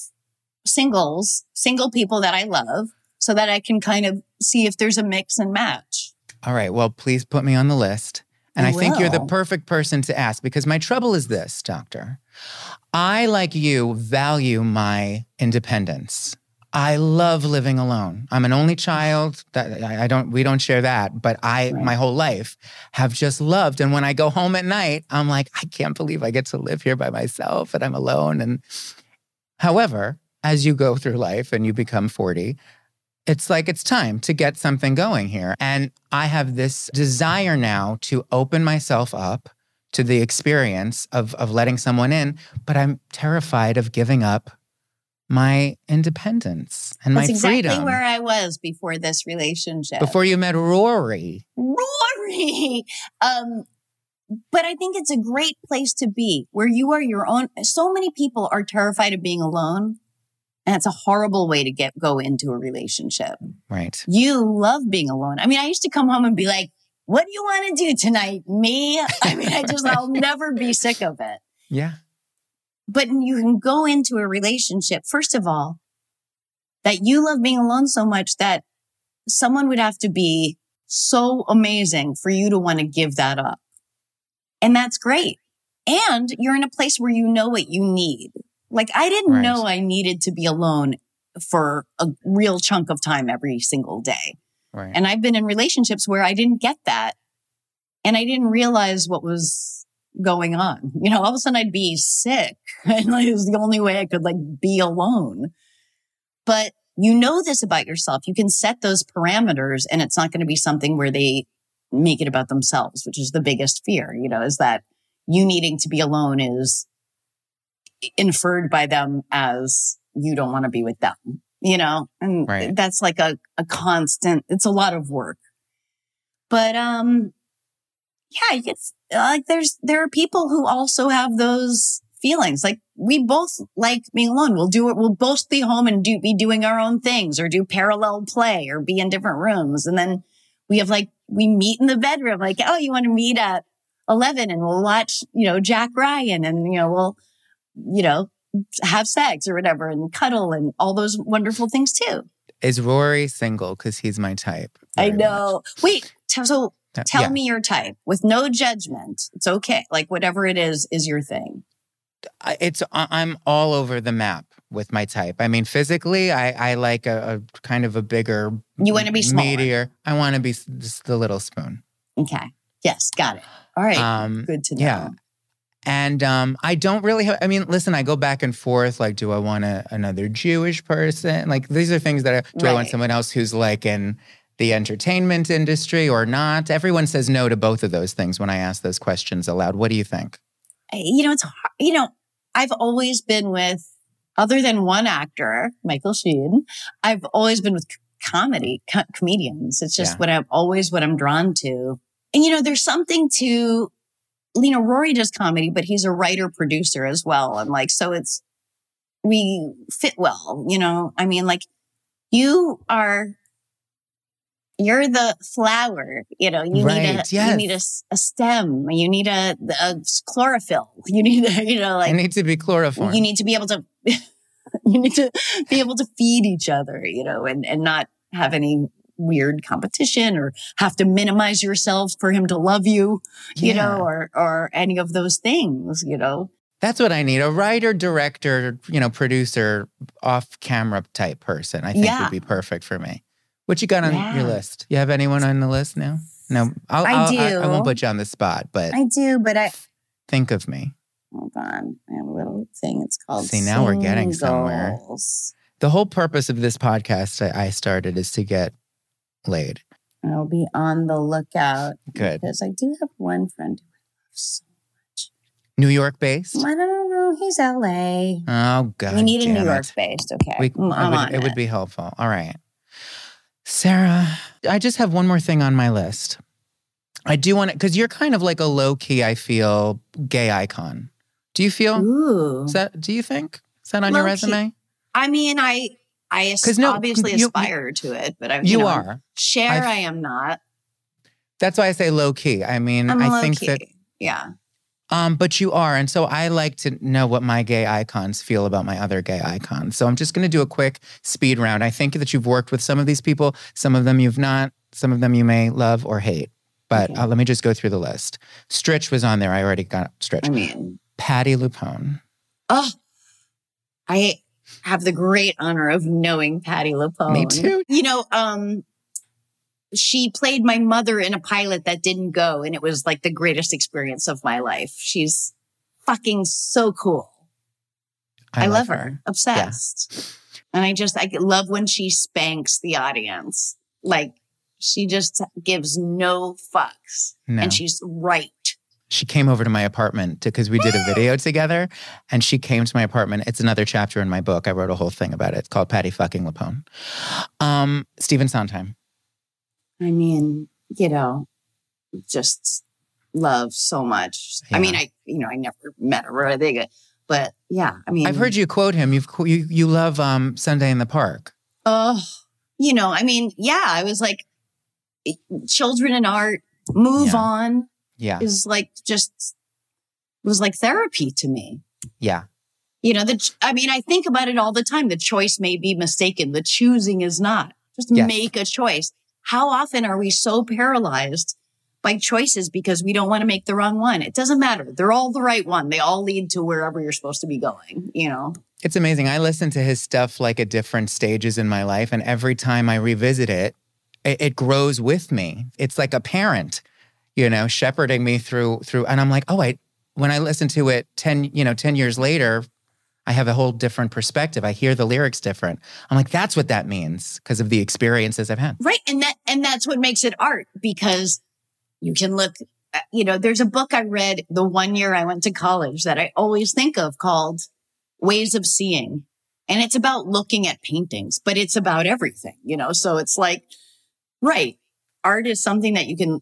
G: singles, single people that I love so that I can kind of see if there's a mix and match.
C: All right. Well, please put me on the list. And I,
G: I
C: think you're the perfect person to ask because my trouble is this, doctor. I, like you, value my independence. I love living alone. I'm an only child. That I I don't. We don't share that. But I,
G: Right.
C: my whole life, have just loved. And when I go home at night, I'm like, I can't believe I get to live here by myself and I'm alone. And however, as you go through life and you become 40, it's like it's time to get something going here. And I have this desire now to open myself up to the experience of, of letting someone in, but I'm terrified of giving up my independence and
G: That's
C: my
G: exactly
C: freedom.
G: where I was before this relationship.
C: Before you met Rory.
G: Rory. Um, but I think it's a great place to be where you are your own. So many people are terrified of being alone. And it's a horrible way to get go into a relationship.
C: Right.
G: You love being alone. I mean, I used to come home and be like, what do you want to do tonight? Me? I mean, I just, (laughs) I'll never be sick of it.
C: Yeah.
G: But you can go into a relationship, first of all, that you love being alone so much that someone would have to be so amazing for you to want to give that up. And that's great. And you're in a place where you know what you need. Like I didn't
C: Right.
G: know I needed to be alone for a real chunk of time every single day.
C: Right.
G: And I've been in relationships where I didn't get that. And I didn't realize what was going on. You know, all of a sudden I'd be sick (laughs) and like, it was the only way I could like be alone. But you know this about yourself. You can set those parameters and it's not going to be something where they make it about themselves, which is the biggest fear, you know, is that you needing to be alone is inferred by them as you don't want to be with them, you know, and
C: Right.
G: that's like a, a constant, it's a lot of work. But, um, yeah, get, like there's, there are people who also have those feelings. Like we both like being alone. We'll do it. We'll both be home and do, be doing our own things or do parallel play or be in different rooms. And then we have like, we meet in the bedroom, like, oh, you want to meet at 11 and we'll watch, you know, Jack Ryan and, you know, we'll, you know, have sex or whatever and cuddle and all those wonderful things too.
C: Is Rory single? Because he's my type.
G: I know. Wait, so
C: much.
G: Tell
C: Yeah.
G: me your type with no judgment. It's okay. Like whatever it is, is your thing.
C: It's I'm all over the map with my type. I mean, physically, I I like a, a kind of a bigger.
G: You wanna be smaller.
C: meatier. I want to be just the little spoon.
G: Okay. Yes. Got it. All right.
C: Um,
G: Good to know.
C: yeah. And um, I don't really have, I mean, listen, I go back and forth. Like, do I want a, another Jewish person? Like, these are things that I, do I want someone else who's like in the entertainment industry or not? Everyone says no to both of those things when I ask those questions aloud. What do you think?
G: you know, it's hard. You know, I've always been with, other than one actor, Michael Sheen, I've always been with comedy, co- comedians. It's just
C: Yeah.
G: what I'm always what I'm drawn to. And you know, there's something to, you know, Rory does comedy, but he's a writer producer as well. And like, so it's, we fit well, you know, I mean, like you are, you're the flower, you know, you need a,
C: Right,
G: you need a,
C: yes.
G: a stem, you need a, a chlorophyll, (laughs) you need a, you know,
C: I
G: like
C: need to be chloroformed.
G: you need to be able to, (laughs) you need to be able to feed each other, you know, and, and not have any weird competition or have to minimize yourself for him to love you, you
C: Yeah.
G: know, or, or any of those things, you know.
C: That's what I need. A writer, director, you know, producer, off camera type person, I think
G: Yeah.
C: would be perfect for me. What you got on
G: Yeah.
C: your list? You have anyone on the list now? No, I'll,
G: I
C: I'll- I,
G: do.
C: won't put you on the spot, but
G: I do, but I,
C: think of me.
G: hold on. I have a little thing. It's called
C: See, now we're getting somewhere.
G: Singles.
C: The whole purpose of this podcast I, I started is to get laid.
G: I'll be on the lookout
C: Good.
G: because I do have one friend who loves so much.
C: New York based?
G: I don't know. He's LA.
C: Oh, God.
G: we need a New. York based. Okay.
C: We,
G: Mm,
C: it would,
G: on
C: it would be helpful. All right. Sarah, I just have one more thing on my list. I do want to, because you're kind of like a low key, I feel, gay icon. Do you feel?
G: Ooh.
C: Is that, do you think? Is that on your
G: Low-key.
C: resume?
G: I mean, I I as-
C: no,
G: obviously
C: you-
G: aspire to it, but I'm,
C: You
G: know,
C: are.
G: Share,
C: I've-
G: I am not.
C: That's why I say low key. I mean,
G: I'm
C: I
G: low
C: think
G: key.
C: that,
G: yeah.
C: Um, but you are. And so I like to know what my gay icons feel about my other gay icons. So I'm just going to do a quick speed round. I think that you've worked with some of these people, some of them you've not, some of them you may love or hate. But
G: Okay.
C: uh, let me just go through the list. Stritch was on there. I already got Stritch.
G: I mean,
C: Patti LuPone.
G: oh, I have the great honor of knowing Patti LuPone.
C: Me too.
G: You know, um, she played my mother in a pilot that didn't go, and it was like the greatest experience of my life. She's fucking so cool. I, love, her. Obsessed. And I just, I love when she spanks the audience. Like she just gives no fucks
C: No.
G: and she's right.
C: she came over to my apartment because we did a video (gasps) together and she came to my apartment it's another chapter in my book i wrote a whole thing about it it's called patty fucking LuPone um stephen sondheim
G: I mean, you know, just love so much. I mean, I, you know, I never met her or anything, but yeah, I mean,
C: i've heard you quote him you've you, you love um sunday in the park
G: Oh, you know, I mean, yeah, I was like, children in art, move
C: Yeah.
G: on
C: yeah
G: is like just it was like therapy to me.
C: yeah
G: You know, the I mean, I think about it all the time. The choice may be mistaken. The choosing is not. Just
C: Yes.
G: make a choice. How often are we so paralyzed by choices because we don't want to make the wrong one? It doesn't matter. They're all the right one. They all lead to wherever you're supposed to be going, you know?
C: it's amazing i listen to his stuff like at different stages in my life and every time i revisit it it, it grows with me it's like a parent you know shepherding me through through and i'm like oh i when i listen to it 10 you know 10 years later i have a whole different perspective i hear the lyrics different i'm like that's what that means because of the experiences i've had
G: Right. And that, and that's what makes it art because you can look, uh, you know, there's a book I read the one year I went to college that I always think of called Ways of Seeing. And it's about looking at paintings, but it's about everything, you know? So it's like, right. Art is something that you can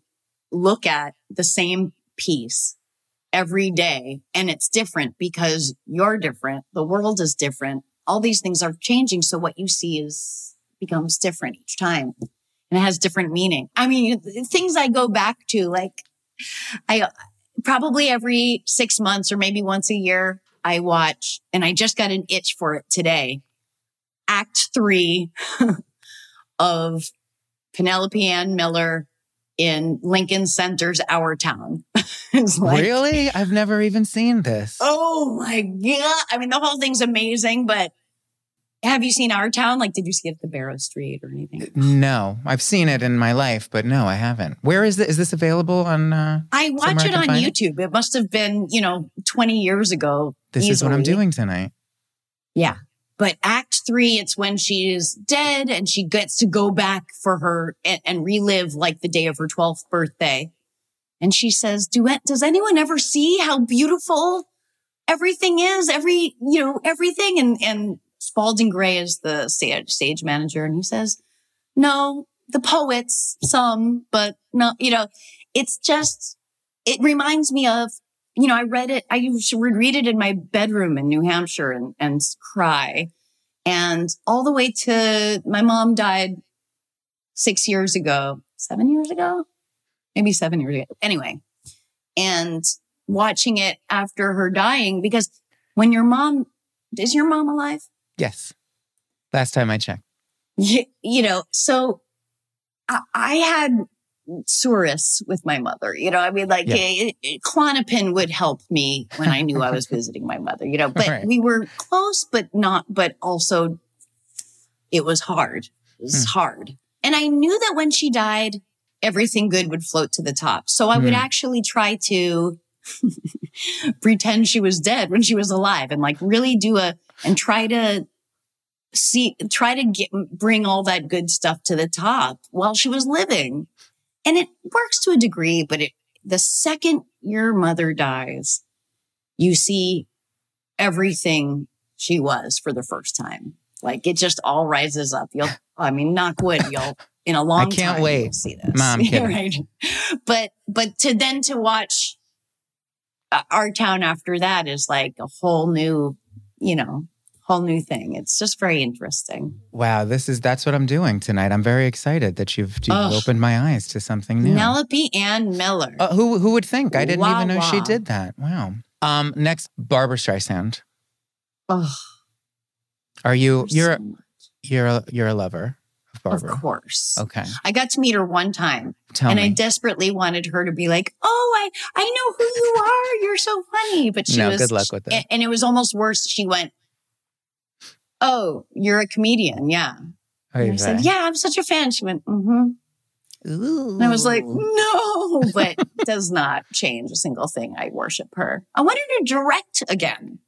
G: look at the same piece every day and it's different because you're different. The world is different. All these things are changing. So what you see is becomes different each time and it has different meaning. I mean, things I go back to, like I probably every six months or maybe once a year, I watch and I just got an itch for it today. Act three (laughs) of Penelope Ann Miller in Lincoln Center's Our Town. (laughs) like,
C: really i've never even seen this
G: Oh my God. I mean, the whole thing's amazing, but have you seen Our Town? Like, did you see it at the Barrow Street or anything?
C: No, I've seen it in my life, but no, I haven't. Where is it? Is this available on? Uh,
G: I watch
C: Somewhere I
G: it on
C: find it?
G: YouTube. It? must have been, you know, 20 years ago.
C: this is what I'm doing tonight.
G: Yeah. But act three, it's when she is dead and she gets to go back for her and, and relive like the day of her 12th birthday. And she says, Do it, does anyone ever see how beautiful everything is? Every, you know, everything. And, and Spalding Gray is the stage, stage manager. And he says, no, the poets, some, but not, you know, it's just, it reminds me of, you know, I read it, I used to read it in my bedroom in New Hampshire and, and cry. And all the way to my mom died six years ago, seven years ago, maybe seven years ago. Anyway, and watching it after her dying, because when your mom, is your mom alive?
C: Yes. Last time I checked.
G: you, you know, so I, I had Surus with my mother, you know, I mean, like
C: Yeah.
G: eh, eh, Klonopin would help me when I knew I was visiting my mother, you know, but (laughs)
C: Right.
G: we were close, but not, but also it was hard. It was
C: Hmm.
G: hard. And I knew that when she died, everything good would float to the top. So I would
C: Hmm.
G: actually try to (laughs) pretend she was dead when she was alive and like really do a, and try to see, try to get, bring all that good stuff to the top while she was living. And it works to a degree, but it, the second your mother dies, you see everything she was for the first time. Like it just all rises up. You'll, I mean, knock wood, you'll, in a long time.
C: I can't
G: time,
C: wait.
G: you'll see this.
C: Mom, (laughs)
G: right. But, but to then to watch uh, our town after that is like a whole new, you know, whole new thing. It's just very interesting.
C: Wow, this is that's what I'm doing tonight. I'm very excited that you've, you've
G: Ugh.
C: opened my eyes to something new.
G: Penelope Ann Miller.
C: Uh, who who would think? I didn't
G: Wah,
C: even know she did that. Wow. Um, next, Barbra Streisand.
G: Ugh,
C: Are you you're
G: so
C: you're a, you're a lover of Barbra?
G: Of course.
C: Okay,
G: I got to meet her one time
C: tell
G: and
C: me.
G: I desperately wanted her to be like, "Oh, I I know who you are. You're so funny." But she
C: No,
G: was
C: good luck with that.
G: And it was almost worse. She went, "Oh, you're a comedian, yeah."
C: Oh,
G: And I said, "Yeah, I'm such a fan." She went, "Mm-hmm." And I was like, "No," (laughs) but does not change a single thing. I worship her. I want her to direct again.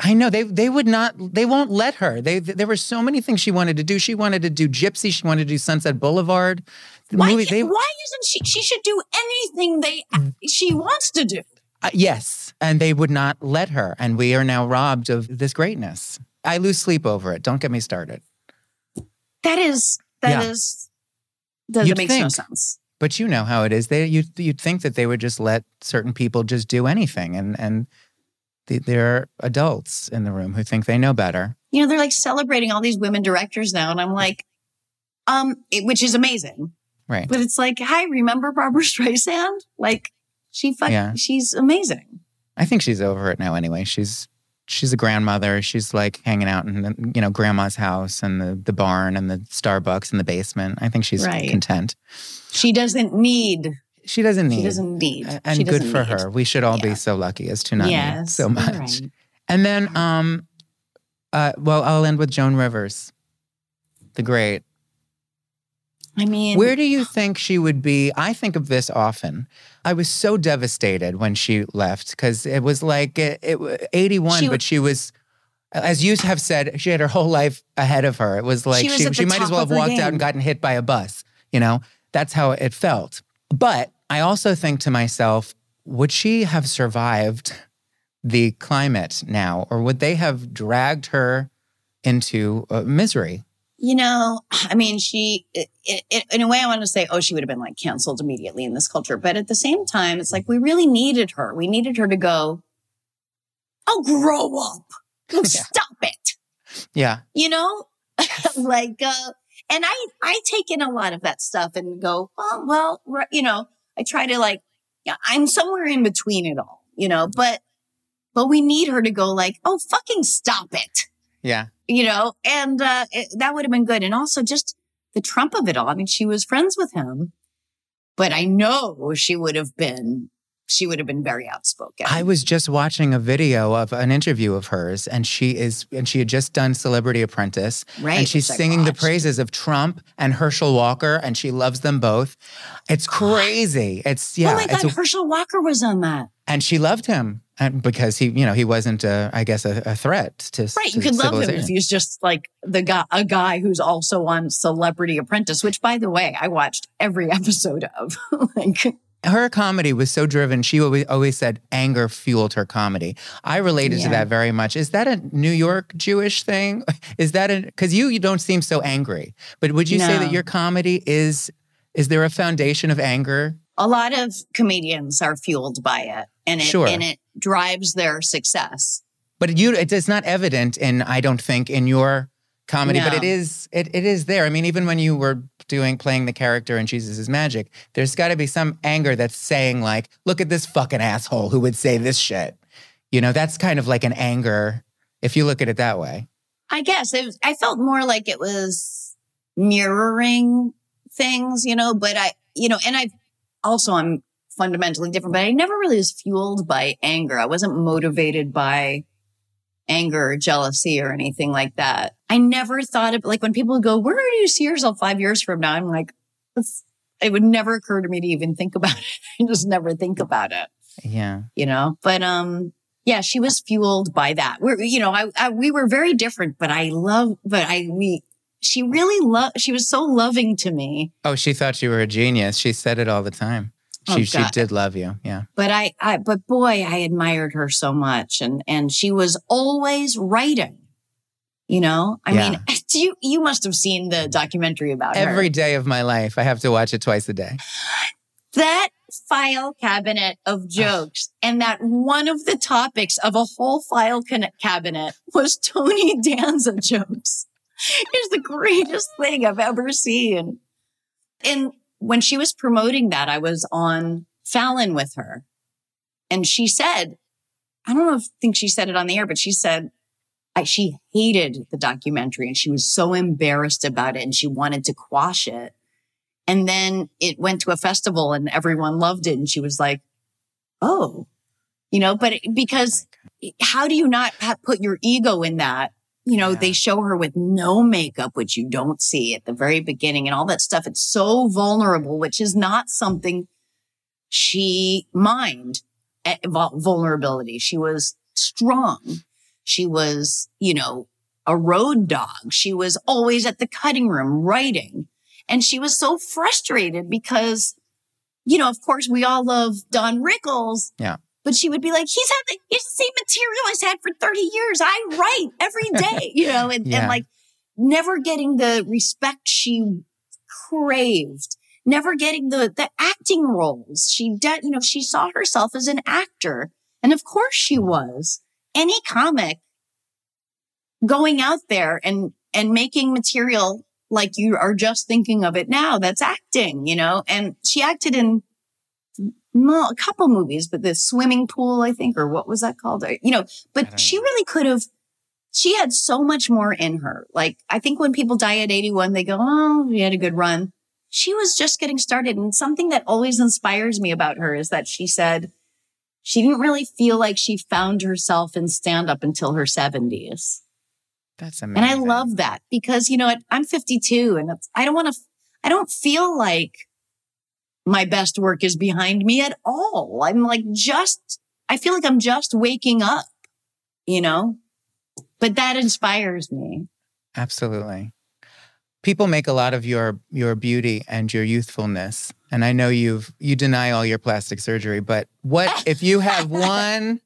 C: I know they they would not they won't let her. They there were so many things she wanted to do. She wanted to do Gypsy. She wanted to do Sunset Boulevard. The
G: Why,
C: movie- they-
G: why isn't she? She should do anything they she wants to do.
C: Uh, yes, and they would not let her, and we are now robbed of this greatness. I lose sleep over it. Don't get me started.
G: That is that
C: Yeah.
G: is that, that makes no sense.
C: But you know how it is. They you you'd think that they would just let certain people just do anything, and and the, there are adults in the room who think they know better.
G: You know, they're like celebrating all these women directors now, and I'm like, um, it- which is amazing.
C: Right.
G: But it's like, hi, remember Barbra (laughs) Streisand? Like, she fuck,
C: Yeah.
G: she's amazing.
C: I think she's over it now. Anyway, she's she's a grandmother. She's like hanging out in the, you know grandma's house and the the barn and the Starbucks in the basement. I think she's
G: Right.
C: content.
G: She doesn't need.
C: She doesn't need.
G: She doesn't need.
C: and good
G: doesn't
C: for
G: need.
C: her. We should all be so lucky as to not need so much.
G: right.
C: And then, um, uh, well, I'll end with Joan Rivers, the great.
G: I mean,
C: Where do you think she would be? I think of this often. I was so devastated when she left because it was like it, it 81,
G: She
C: but she was, as you have said, she had her whole life ahead of her. It was like
G: She
C: she,
G: was
C: she,
G: the
C: might as well have walked out and gotten hit by a bus. You know, that's how it felt. But I also think to myself, would she have survived the climate now, or would they have dragged her into uh, misery?
G: You know, I mean, she, it, it, in a way, I want to say, oh, she would have been like canceled immediately in this culture. But at the same time, it's like we really needed her. We needed her to go, oh, grow up. (laughs) Oh, Stop it.
C: Yeah.
G: You know, (laughs) like, uh, and I, I take in a lot of that stuff and go, oh, well, right, you know, I try to like, yeah, I'm somewhere in between it all, you know, but, but we need her to go like, oh, fucking stop it
C: Yeah.
G: you know, and uh, it, that would have been good. And also just the Trump of it all. I mean, she was friends with him, but I know she would have been she would have been very outspoken.
C: I was just watching a video of an interview of hers, and she is, and she had just done Celebrity Apprentice,
G: Right,
C: And she's singing the praises of Trump and Herschel Walker, and she loves them both. It's crazy. It's yeah,
G: oh my God, Herschel Walker was on that.
C: And she loved him, and because he, you know, he wasn't, a, I guess, a, a threat to
G: Right.
C: to
G: You could love him if he's just like the guy, a guy who's also on Celebrity Apprentice, which by the way, I watched every (laughs) episode of. (laughs) like,
C: her comedy was so driven. She always, always said anger fueled her comedy. I related to that very much. Is that a New York Jewish thing? (laughs) Is that a because you you don't seem so angry, but would you say that your comedy is is there a foundation of anger?
G: A lot of comedians are fueled by it and it,
C: Sure.
G: and it drives their success.
C: But you it is not evident in I don't think in your comedy, but it is it, it is there. I mean, even when you were doing playing the character in Jesus is Magic, there's got to be some anger that's saying like, look at this fucking asshole who would say this shit. You know, that's kind of like an anger if you look at it that way.
G: I guess it was, I felt more like it was mirroring things, you know, but I, you know, and I also I'm fundamentally different, but I never really was fueled by anger. I wasn't motivated by anger or jealousy or anything like that. I never thought of like when people go, where do you see yourself five years from now? I'm like, it would never occur to me to even think about it. (laughs) I just never think about it
C: Yeah.
G: you know but um yeah she was fueled by that we're you know I, I we were very different but i love but i we she really loved she was so loving to me
C: Oh, she thought you were a genius. She said it all the time.
G: Oh,
C: She she did love you. Yeah.
G: but I, I but boy i admired her so much and and she was always writing you know i
C: Yeah.
G: mean (laughs) you you must have seen the documentary about her
C: Every day of my life, I have to watch it twice a day.
G: that file cabinet of jokes and that one of the topics of a whole file cabinet was Tony (laughs) Danza jokes (laughs) is the greatest thing I've ever seen. And when she was promoting that, I was on Fallon with her and she said, I don't know if think she said it on the air, but she said, I, she hated the documentary and she was so embarrassed about it and she wanted to quash it. And then it went to a festival and everyone loved it. And she was like, Oh, you know, but because how do you not put your ego in that? You know,
C: Yeah.
G: they show her with no makeup, which you don't see at the very beginning and all that stuff. It's so vulnerable, which is not something she mind eh, vulnerability. She was strong. She was, you know, a road dog. She was always at the cutting room writing. And she was so frustrated because, you know, of course we all love Don Rickles.
C: Yeah.
G: But she would be like, he's had the, he's the same material I've had for 30 years. I write every (laughs) day, you know, and,
C: Yeah.
G: and like never getting the respect she craved, never getting the, the acting roles. She did, you know, she saw herself as an actor. And of course she was. Any comic going out there and, and making material like you are just thinking of it now, that's acting, you know, and she acted in mo- a couple movies, but the swimming pool, I think, or what was that called? You know, but she
C: know.
G: really could have, she had so much more in her. Like, I think when people die at 81, they go, Oh, you had a good run. She was just getting started. And something that always inspires me about her is that she said she didn't really feel like she found herself in stand up until her 70s.
C: That's amazing. And.
G: I love that because, you know, what, I'm 52 and it's, I don't want to, I don't feel like my best work is behind me at all. I'm like just, I feel like I'm just waking up, you know, but that inspires me.
C: Absolutely. People make a lot of your your beauty and your youthfulness. And I know you've you deny all your plastic surgery, but what (laughs) if you have one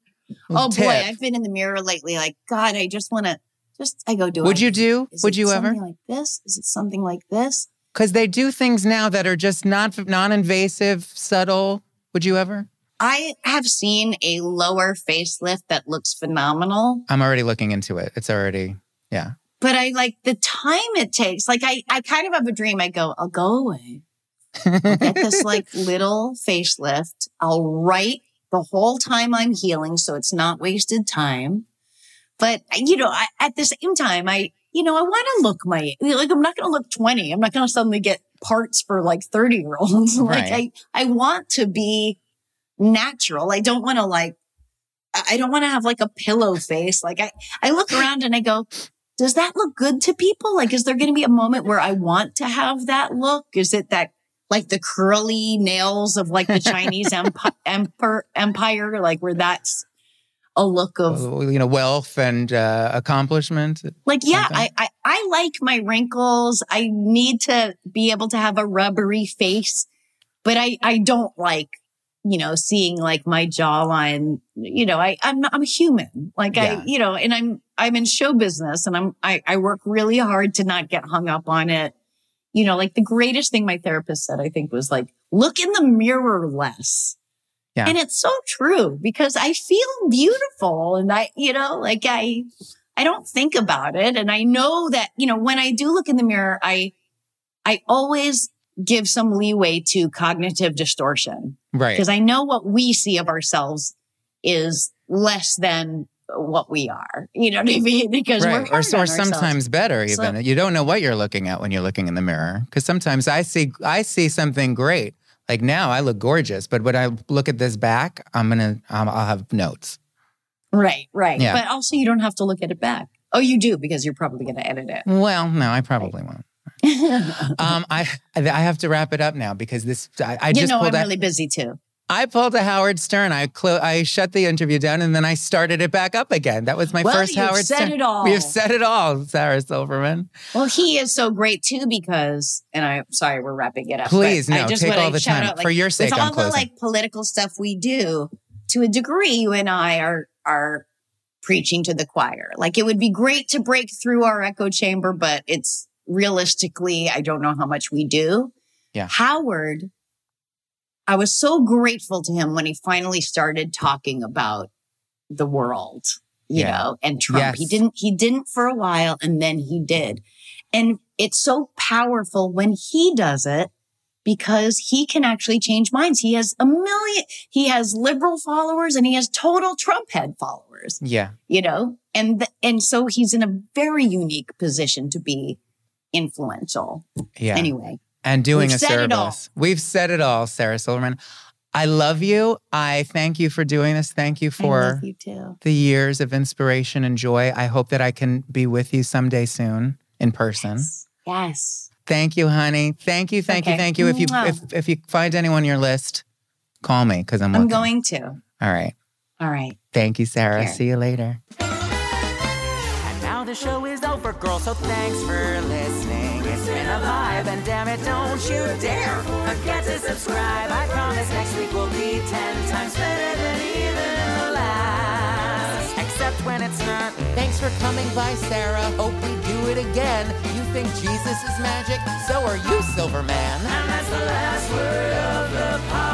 G: Oh
C: tip,
G: boy, I've been in the mirror lately. Like, God, I just want to just, I go, do it.
C: would
G: I,
C: you do? Would you ever?
G: something like this? Is it something like this?
C: Because they do things now that are just not non-invasive, subtle. Would you ever?
G: I have seen a lower facelift that looks phenomenal.
C: I'm already looking into it. It's already yeah.
G: but I like the time it takes. Like I, I kind of have a dream. I go, I'll go away, get this (laughs) like little facelift. I'll write the whole time I'm healing, so it's not wasted time. But you know, I, at the same time, I, you know, I want to look my like. I'm not going to look 20. I'm not going to suddenly get parts for like 30 year olds. (laughs) like
C: Right.
G: I, I want to be natural. I don't want to like, I don't want to have like a pillow face. Like I, I look around and I go, does that look good to people? Like, is there going to be a moment where I want to have that look? Is it that like the curly nails of like the Chinese (laughs) empi- emperor, empire, like where that's a look of
C: you know, wealth and uh, accomplishment.
G: like, yeah. I, I, I like my wrinkles. I need to be able to have a rubbery face, but I, I don't like, you know, seeing like my jawline, you know, I, I'm, I'm human. Like
C: Yeah.
G: I, you know, and I'm, I'm in show business and I'm, I, I work really hard to not get hung up on it. You know, like the greatest thing my therapist said, I think was like, look in the mirror less.
C: Yeah.
G: And it's so true because I feel beautiful and I, you know, like I, I don't think about it. And I know that, you know, when I do look in the mirror, I, I always give some leeway to cognitive distortion
C: Right.
G: because I know what we see of ourselves is less than what we are. You know what I mean? (laughs) Because we're
C: Right. Or, or
G: ourselves.
C: sometimes better
G: So-
C: even. you don't know what you're looking at when you're looking in the mirror. Because sometimes I see I see something great. Like now I look gorgeous, but when I look at this back, I'm gonna um, I'll have notes.
G: Right, right.
C: Yeah.
G: But also you don't have to look at it back. Oh, you do because you're probably going to edit it.
C: Well, no, I probably won't. Um, I I have to wrap it up now because this I, I
G: you
C: just
G: know, I'm
C: a,
G: really busy too.
C: I pulled a Howard Stern. I clo- I shut the interview down and then I started it back up again. That was my
G: Well,
C: first Howard
G: said
C: Stern.
G: it all.
C: We've said it all, Sarah Silverman.
G: Well, he is so great too because, and I'm sorry, we're wrapping it up.
C: Please,
G: but I
C: no,
G: just
C: take all the
G: shout
C: time.
G: out, like,
C: For your sake,
G: with
C: I'm
G: all the
C: closing.
G: like political stuff we do, to a degree, you and I are are preaching to the choir. Like it would be great to break through our echo chamber, but it's realistically, I don't know how much we do.
C: Yeah.
G: Howard, I was so grateful to him when he finally started talking about the world, you
C: Yeah.
G: know, and Trump. He didn't, he didn't for a while and then he did. And it's so powerful when he does it because he can actually change minds. He has a million, he has liberal followers and he has total Trump head followers,
C: Yeah.
G: you know, and, th- and so he's in a very unique position to be influential.
C: Yeah.
G: Anyway,
C: and doing
G: We've
C: a
G: said it all.
C: service. We've said it all, Sarah Silverman. I love you. I thank you for doing this. Thank you for
G: you
C: the years of inspiration and joy. I hope that I can be with you someday soon in person.
G: Yes. yes.
C: Thank you, honey. Thank you, thank you, thank you. If you if if you find anyone on your list, call me because I'm
G: I'm going to.
C: All right.
G: All right.
C: Thank you, Sarah.
G: Here.
C: See you later.
A: The show is over, girl, so thanks for listening. It's been a vibe, and damn it, don't you dare forget to subscribe. I promise next week will be ten times better than even the last. Except when it's not.
C: Thanks for coming by, Sarah. Hope we do it again. You think Jesus is magic? So are you, Silverman.
A: And that's the last word of